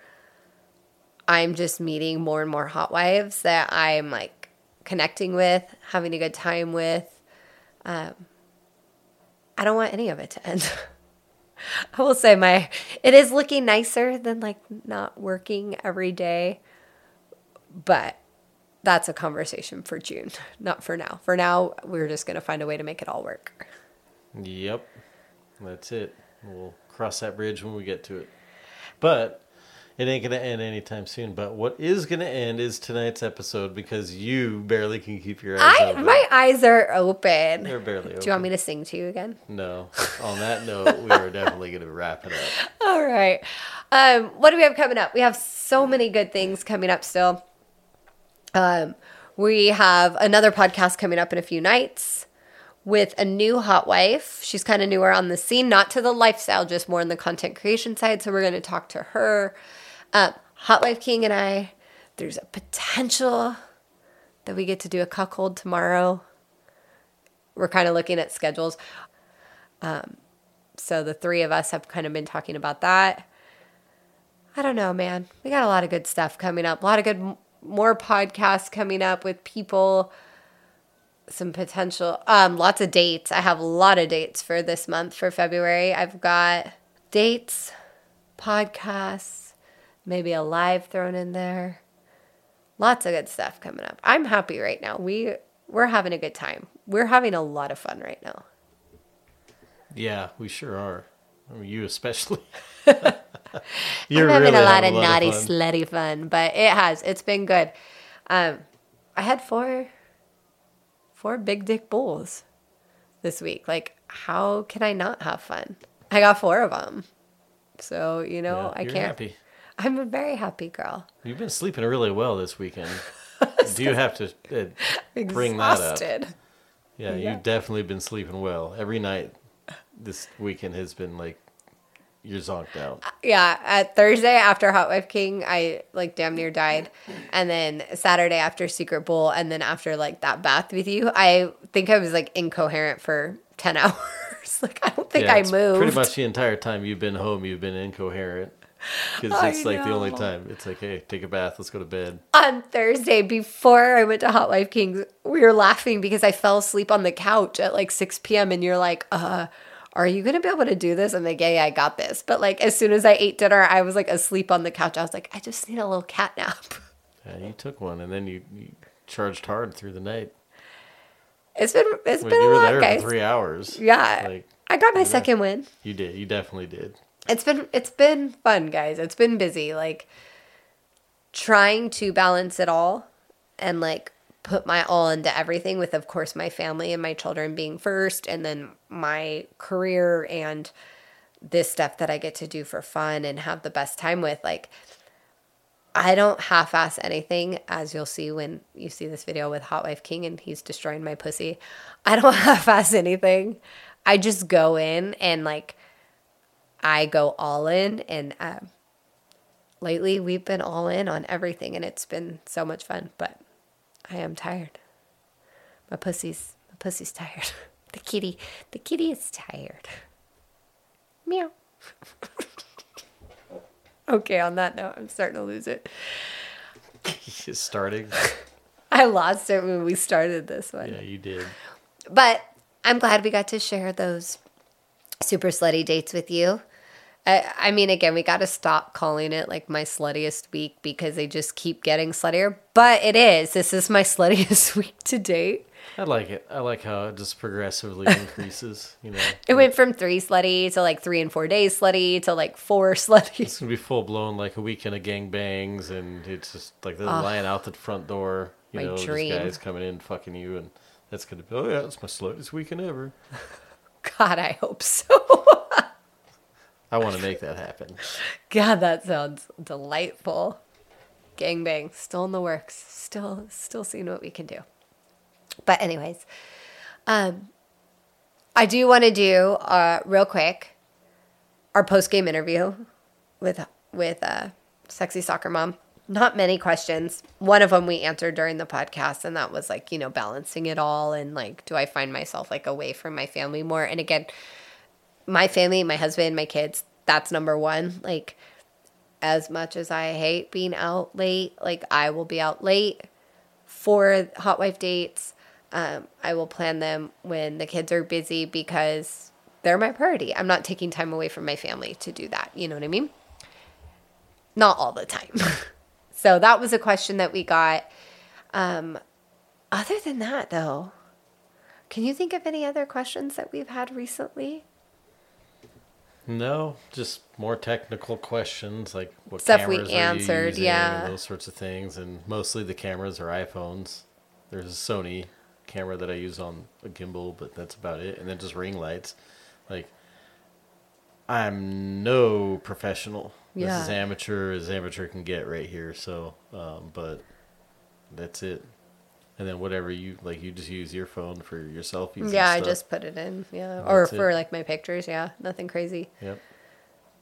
I'm just meeting more and more hot wives that I'm like connecting with, having a good time with. Um, I don't want any of it to end. I will say my it is looking nicer than like not working every day, but that's a conversation for June, not for now. For now, we're just going to find a way to make it all work. Yep. That's it. We'll cross that bridge when we get to it. But it ain't gonna end anytime soon. But what is gonna end is tonight's episode because you barely can keep your eyes I open. my eyes are open. They're barely open. Do you want me to sing to you again? No. On that note, we are definitely gonna wrap it up. All right. Um, what do we have coming up? We have so many good things coming up still. Um, we have another podcast coming up in a few nights with a new hot wife. She's kind of newer on the scene, not to the lifestyle, just more on the content creation side. So we're going to talk to her. Um, hot wife King and I, there's a potential that we get to do a cuckold tomorrow. We're kind of looking at schedules. Um, so the three of us have kind of been talking about that. I don't know, man. We got a lot of good stuff coming up. A lot of good, more podcasts coming up with people. Some potential, um, lots of dates. I have a lot of dates for this month for February. I've got dates, podcasts, maybe a live thrown in there. Lots of good stuff coming up. I'm happy right now. We we're having a good time. We're having a lot of fun right now. Yeah, we sure are. I mean, you especially. I'm having a lot of naughty, fun. slutty fun, but it has. It's been good. Um, I had four, four big dick bulls this week. Like, how can I not have fun? I got four of them. So you know, Yeah, I you're can't. happy. I'm a very happy girl. You've been sleeping really well this weekend. Do you have to uh, bring that up? Yeah, Yeah. you've definitely been sleeping well. Every night this weekend has been like you're zonked out. Yeah, at Thursday after Hot Wife King, I like damn near died, and then Saturday after Secret Bull, and then after like that bath with you, I think I was like incoherent for ten hours. like I don't think yeah, I moved. Pretty much the entire time you've been home, you've been incoherent. Because it's like the only time. It's like, hey, take a bath, let's go to bed. on Thursday before I went to Hot Wife Kings, we were laughing because I fell asleep on the couch at like 6 p.m. And you're like, uh, are you going to be able to do this? I'm like, yeah, yeah, I got this. But like, as soon as I ate dinner, I was like asleep on the couch. I was like, I just need a little cat nap. Yeah, you took one, and then you, you charged hard through the night. It's been, it's When been you a were lot, there guys. for three hours. Yeah. Like, I got my second win. you did. You definitely did. It's been it's been fun, guys. It's been busy. Like trying to balance it all and like put my all into everything with of course my family and my children being first and then my career and this stuff that I get to do for fun and have the best time with like I don't half ass anything, as you'll see when you see this video with Hot Wife King and he's destroying my pussy. I don't half ass anything. I just go in and like I go all in. And um, lately we've been all in on everything and it's been so much fun. But I am tired. My pussy's my pussy's tired. The kitty, the kitty is tired. Meow. okay, on that note, I'm starting to lose it. It's starting. I lost it when we started this one. yeah, you did. But I'm glad we got to share those super slutty dates with you. I, I mean, again, we got to stop calling it like my sluttiest week because they just keep getting sluttier. But it is. This is my sluttiest week to date. I like it. I like how it just progressively increases. You know, It went from three slutty to like three and four days slutty to like four slutty. it's gonna be full blown like a weekend of gangbangs, and it's just like they're lying out the front door. You my know, dream. this guy's coming in fucking you, and that's gonna be oh yeah, it's my slowest weekend ever. God, I hope so. I want to make that happen. God, that sounds delightful. Gangbang, still in the works. Still, still seeing what we can do. But anyways, um, I do want to do uh, real quick our post game interview with with uh, sexy soccer mom not many questions. One of them we answered during the podcast, and that was like, you know, balancing it all and like, do I find myself like away from my family more? And again, my family, my husband, my kids, that's number one. Like, as much as I hate being out late, like, I will be out late for hot wife dates. Um, I will plan them when the kids are busy because they're my priority. I'm not taking time away from my family to do that. You know what I mean? Not all the time. so that was a question that we got. Um, other than that, though, can you think of any other questions that we've had recently? No, just more technical questions like what Stuff we cameras are you answered, using yeah. and those sorts of things. And mostly the cameras are iPhones. There's a Sony camera that I use on a gimbal, but that's about it. And then just ring lights. Like, I'm no professional. This is amateur as amateur can get right here. So, um, but that's it. And then whatever you like, you just use your phone for your selfies. and Yeah, I just put it in. Yeah. Or That's it. for like my pictures. Yeah. Nothing crazy. Yep.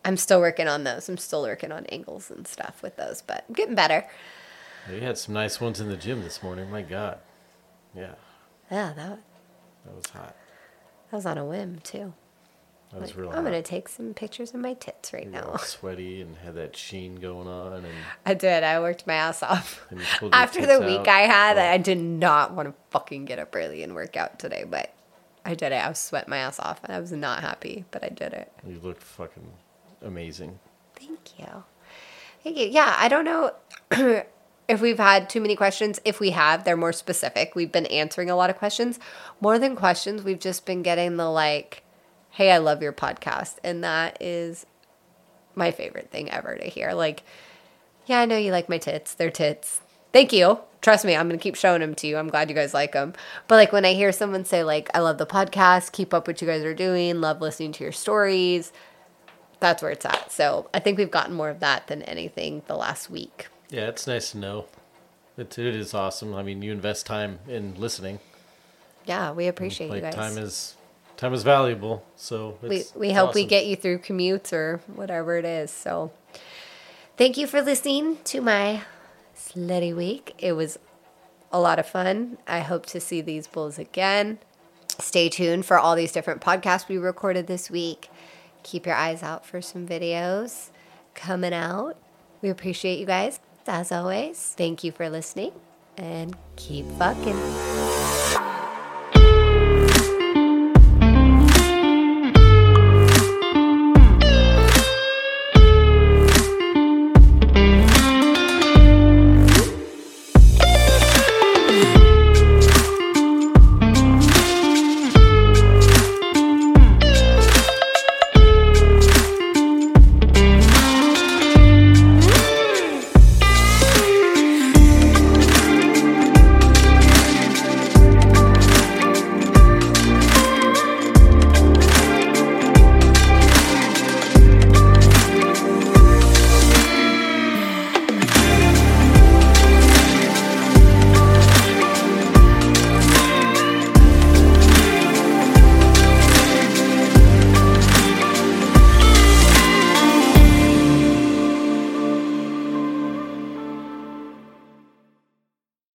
I'm still working on those. I'm still working on angles and stuff with those, but I'm getting better. You had some nice ones in the gym this morning. My God. Yeah, Yeah, that, that was hot. that was on a whim too. That was Like, real I'm hot. to take some pictures of my tits right You now. sweaty and had that sheen going on, and I did. I worked my ass off. And you pulled your After the week out. I had, Oh. I did not want to fucking get up early and work out today, but I did it. I was sweating my ass off. and I was not happy, but I did it. you looked fucking amazing. Thank you. Thank you. Yeah, I don't know if we've had too many questions. If we have, they're more specific. We've been answering a lot of questions. More than questions, we've just been getting the like, hey, I love your podcast. And that is my favorite thing ever to hear. Like, yeah, I know you like my tits. They're tits. Thank you. Trust me, I'm going to keep showing them to you. I'm glad you guys like them. But like when I hear someone say like, I love the podcast, keep up what you guys are doing, love listening to your stories, that's where it's at. So I think we've gotten more of that than anything the last week. Yeah, it's nice to know. It, it is awesome. I mean, you invest time in listening. Yeah, we appreciate like you guys. time is time is valuable. So we it's, we hope we get you through commutes or whatever it is. So thank you for listening to my slutty week. It was a lot of fun. I hope to see these bulls again. Stay tuned for all these different podcasts we recorded this week. Keep your eyes out for some videos coming out. We appreciate you guys as always. Thank you for listening and keep fucking.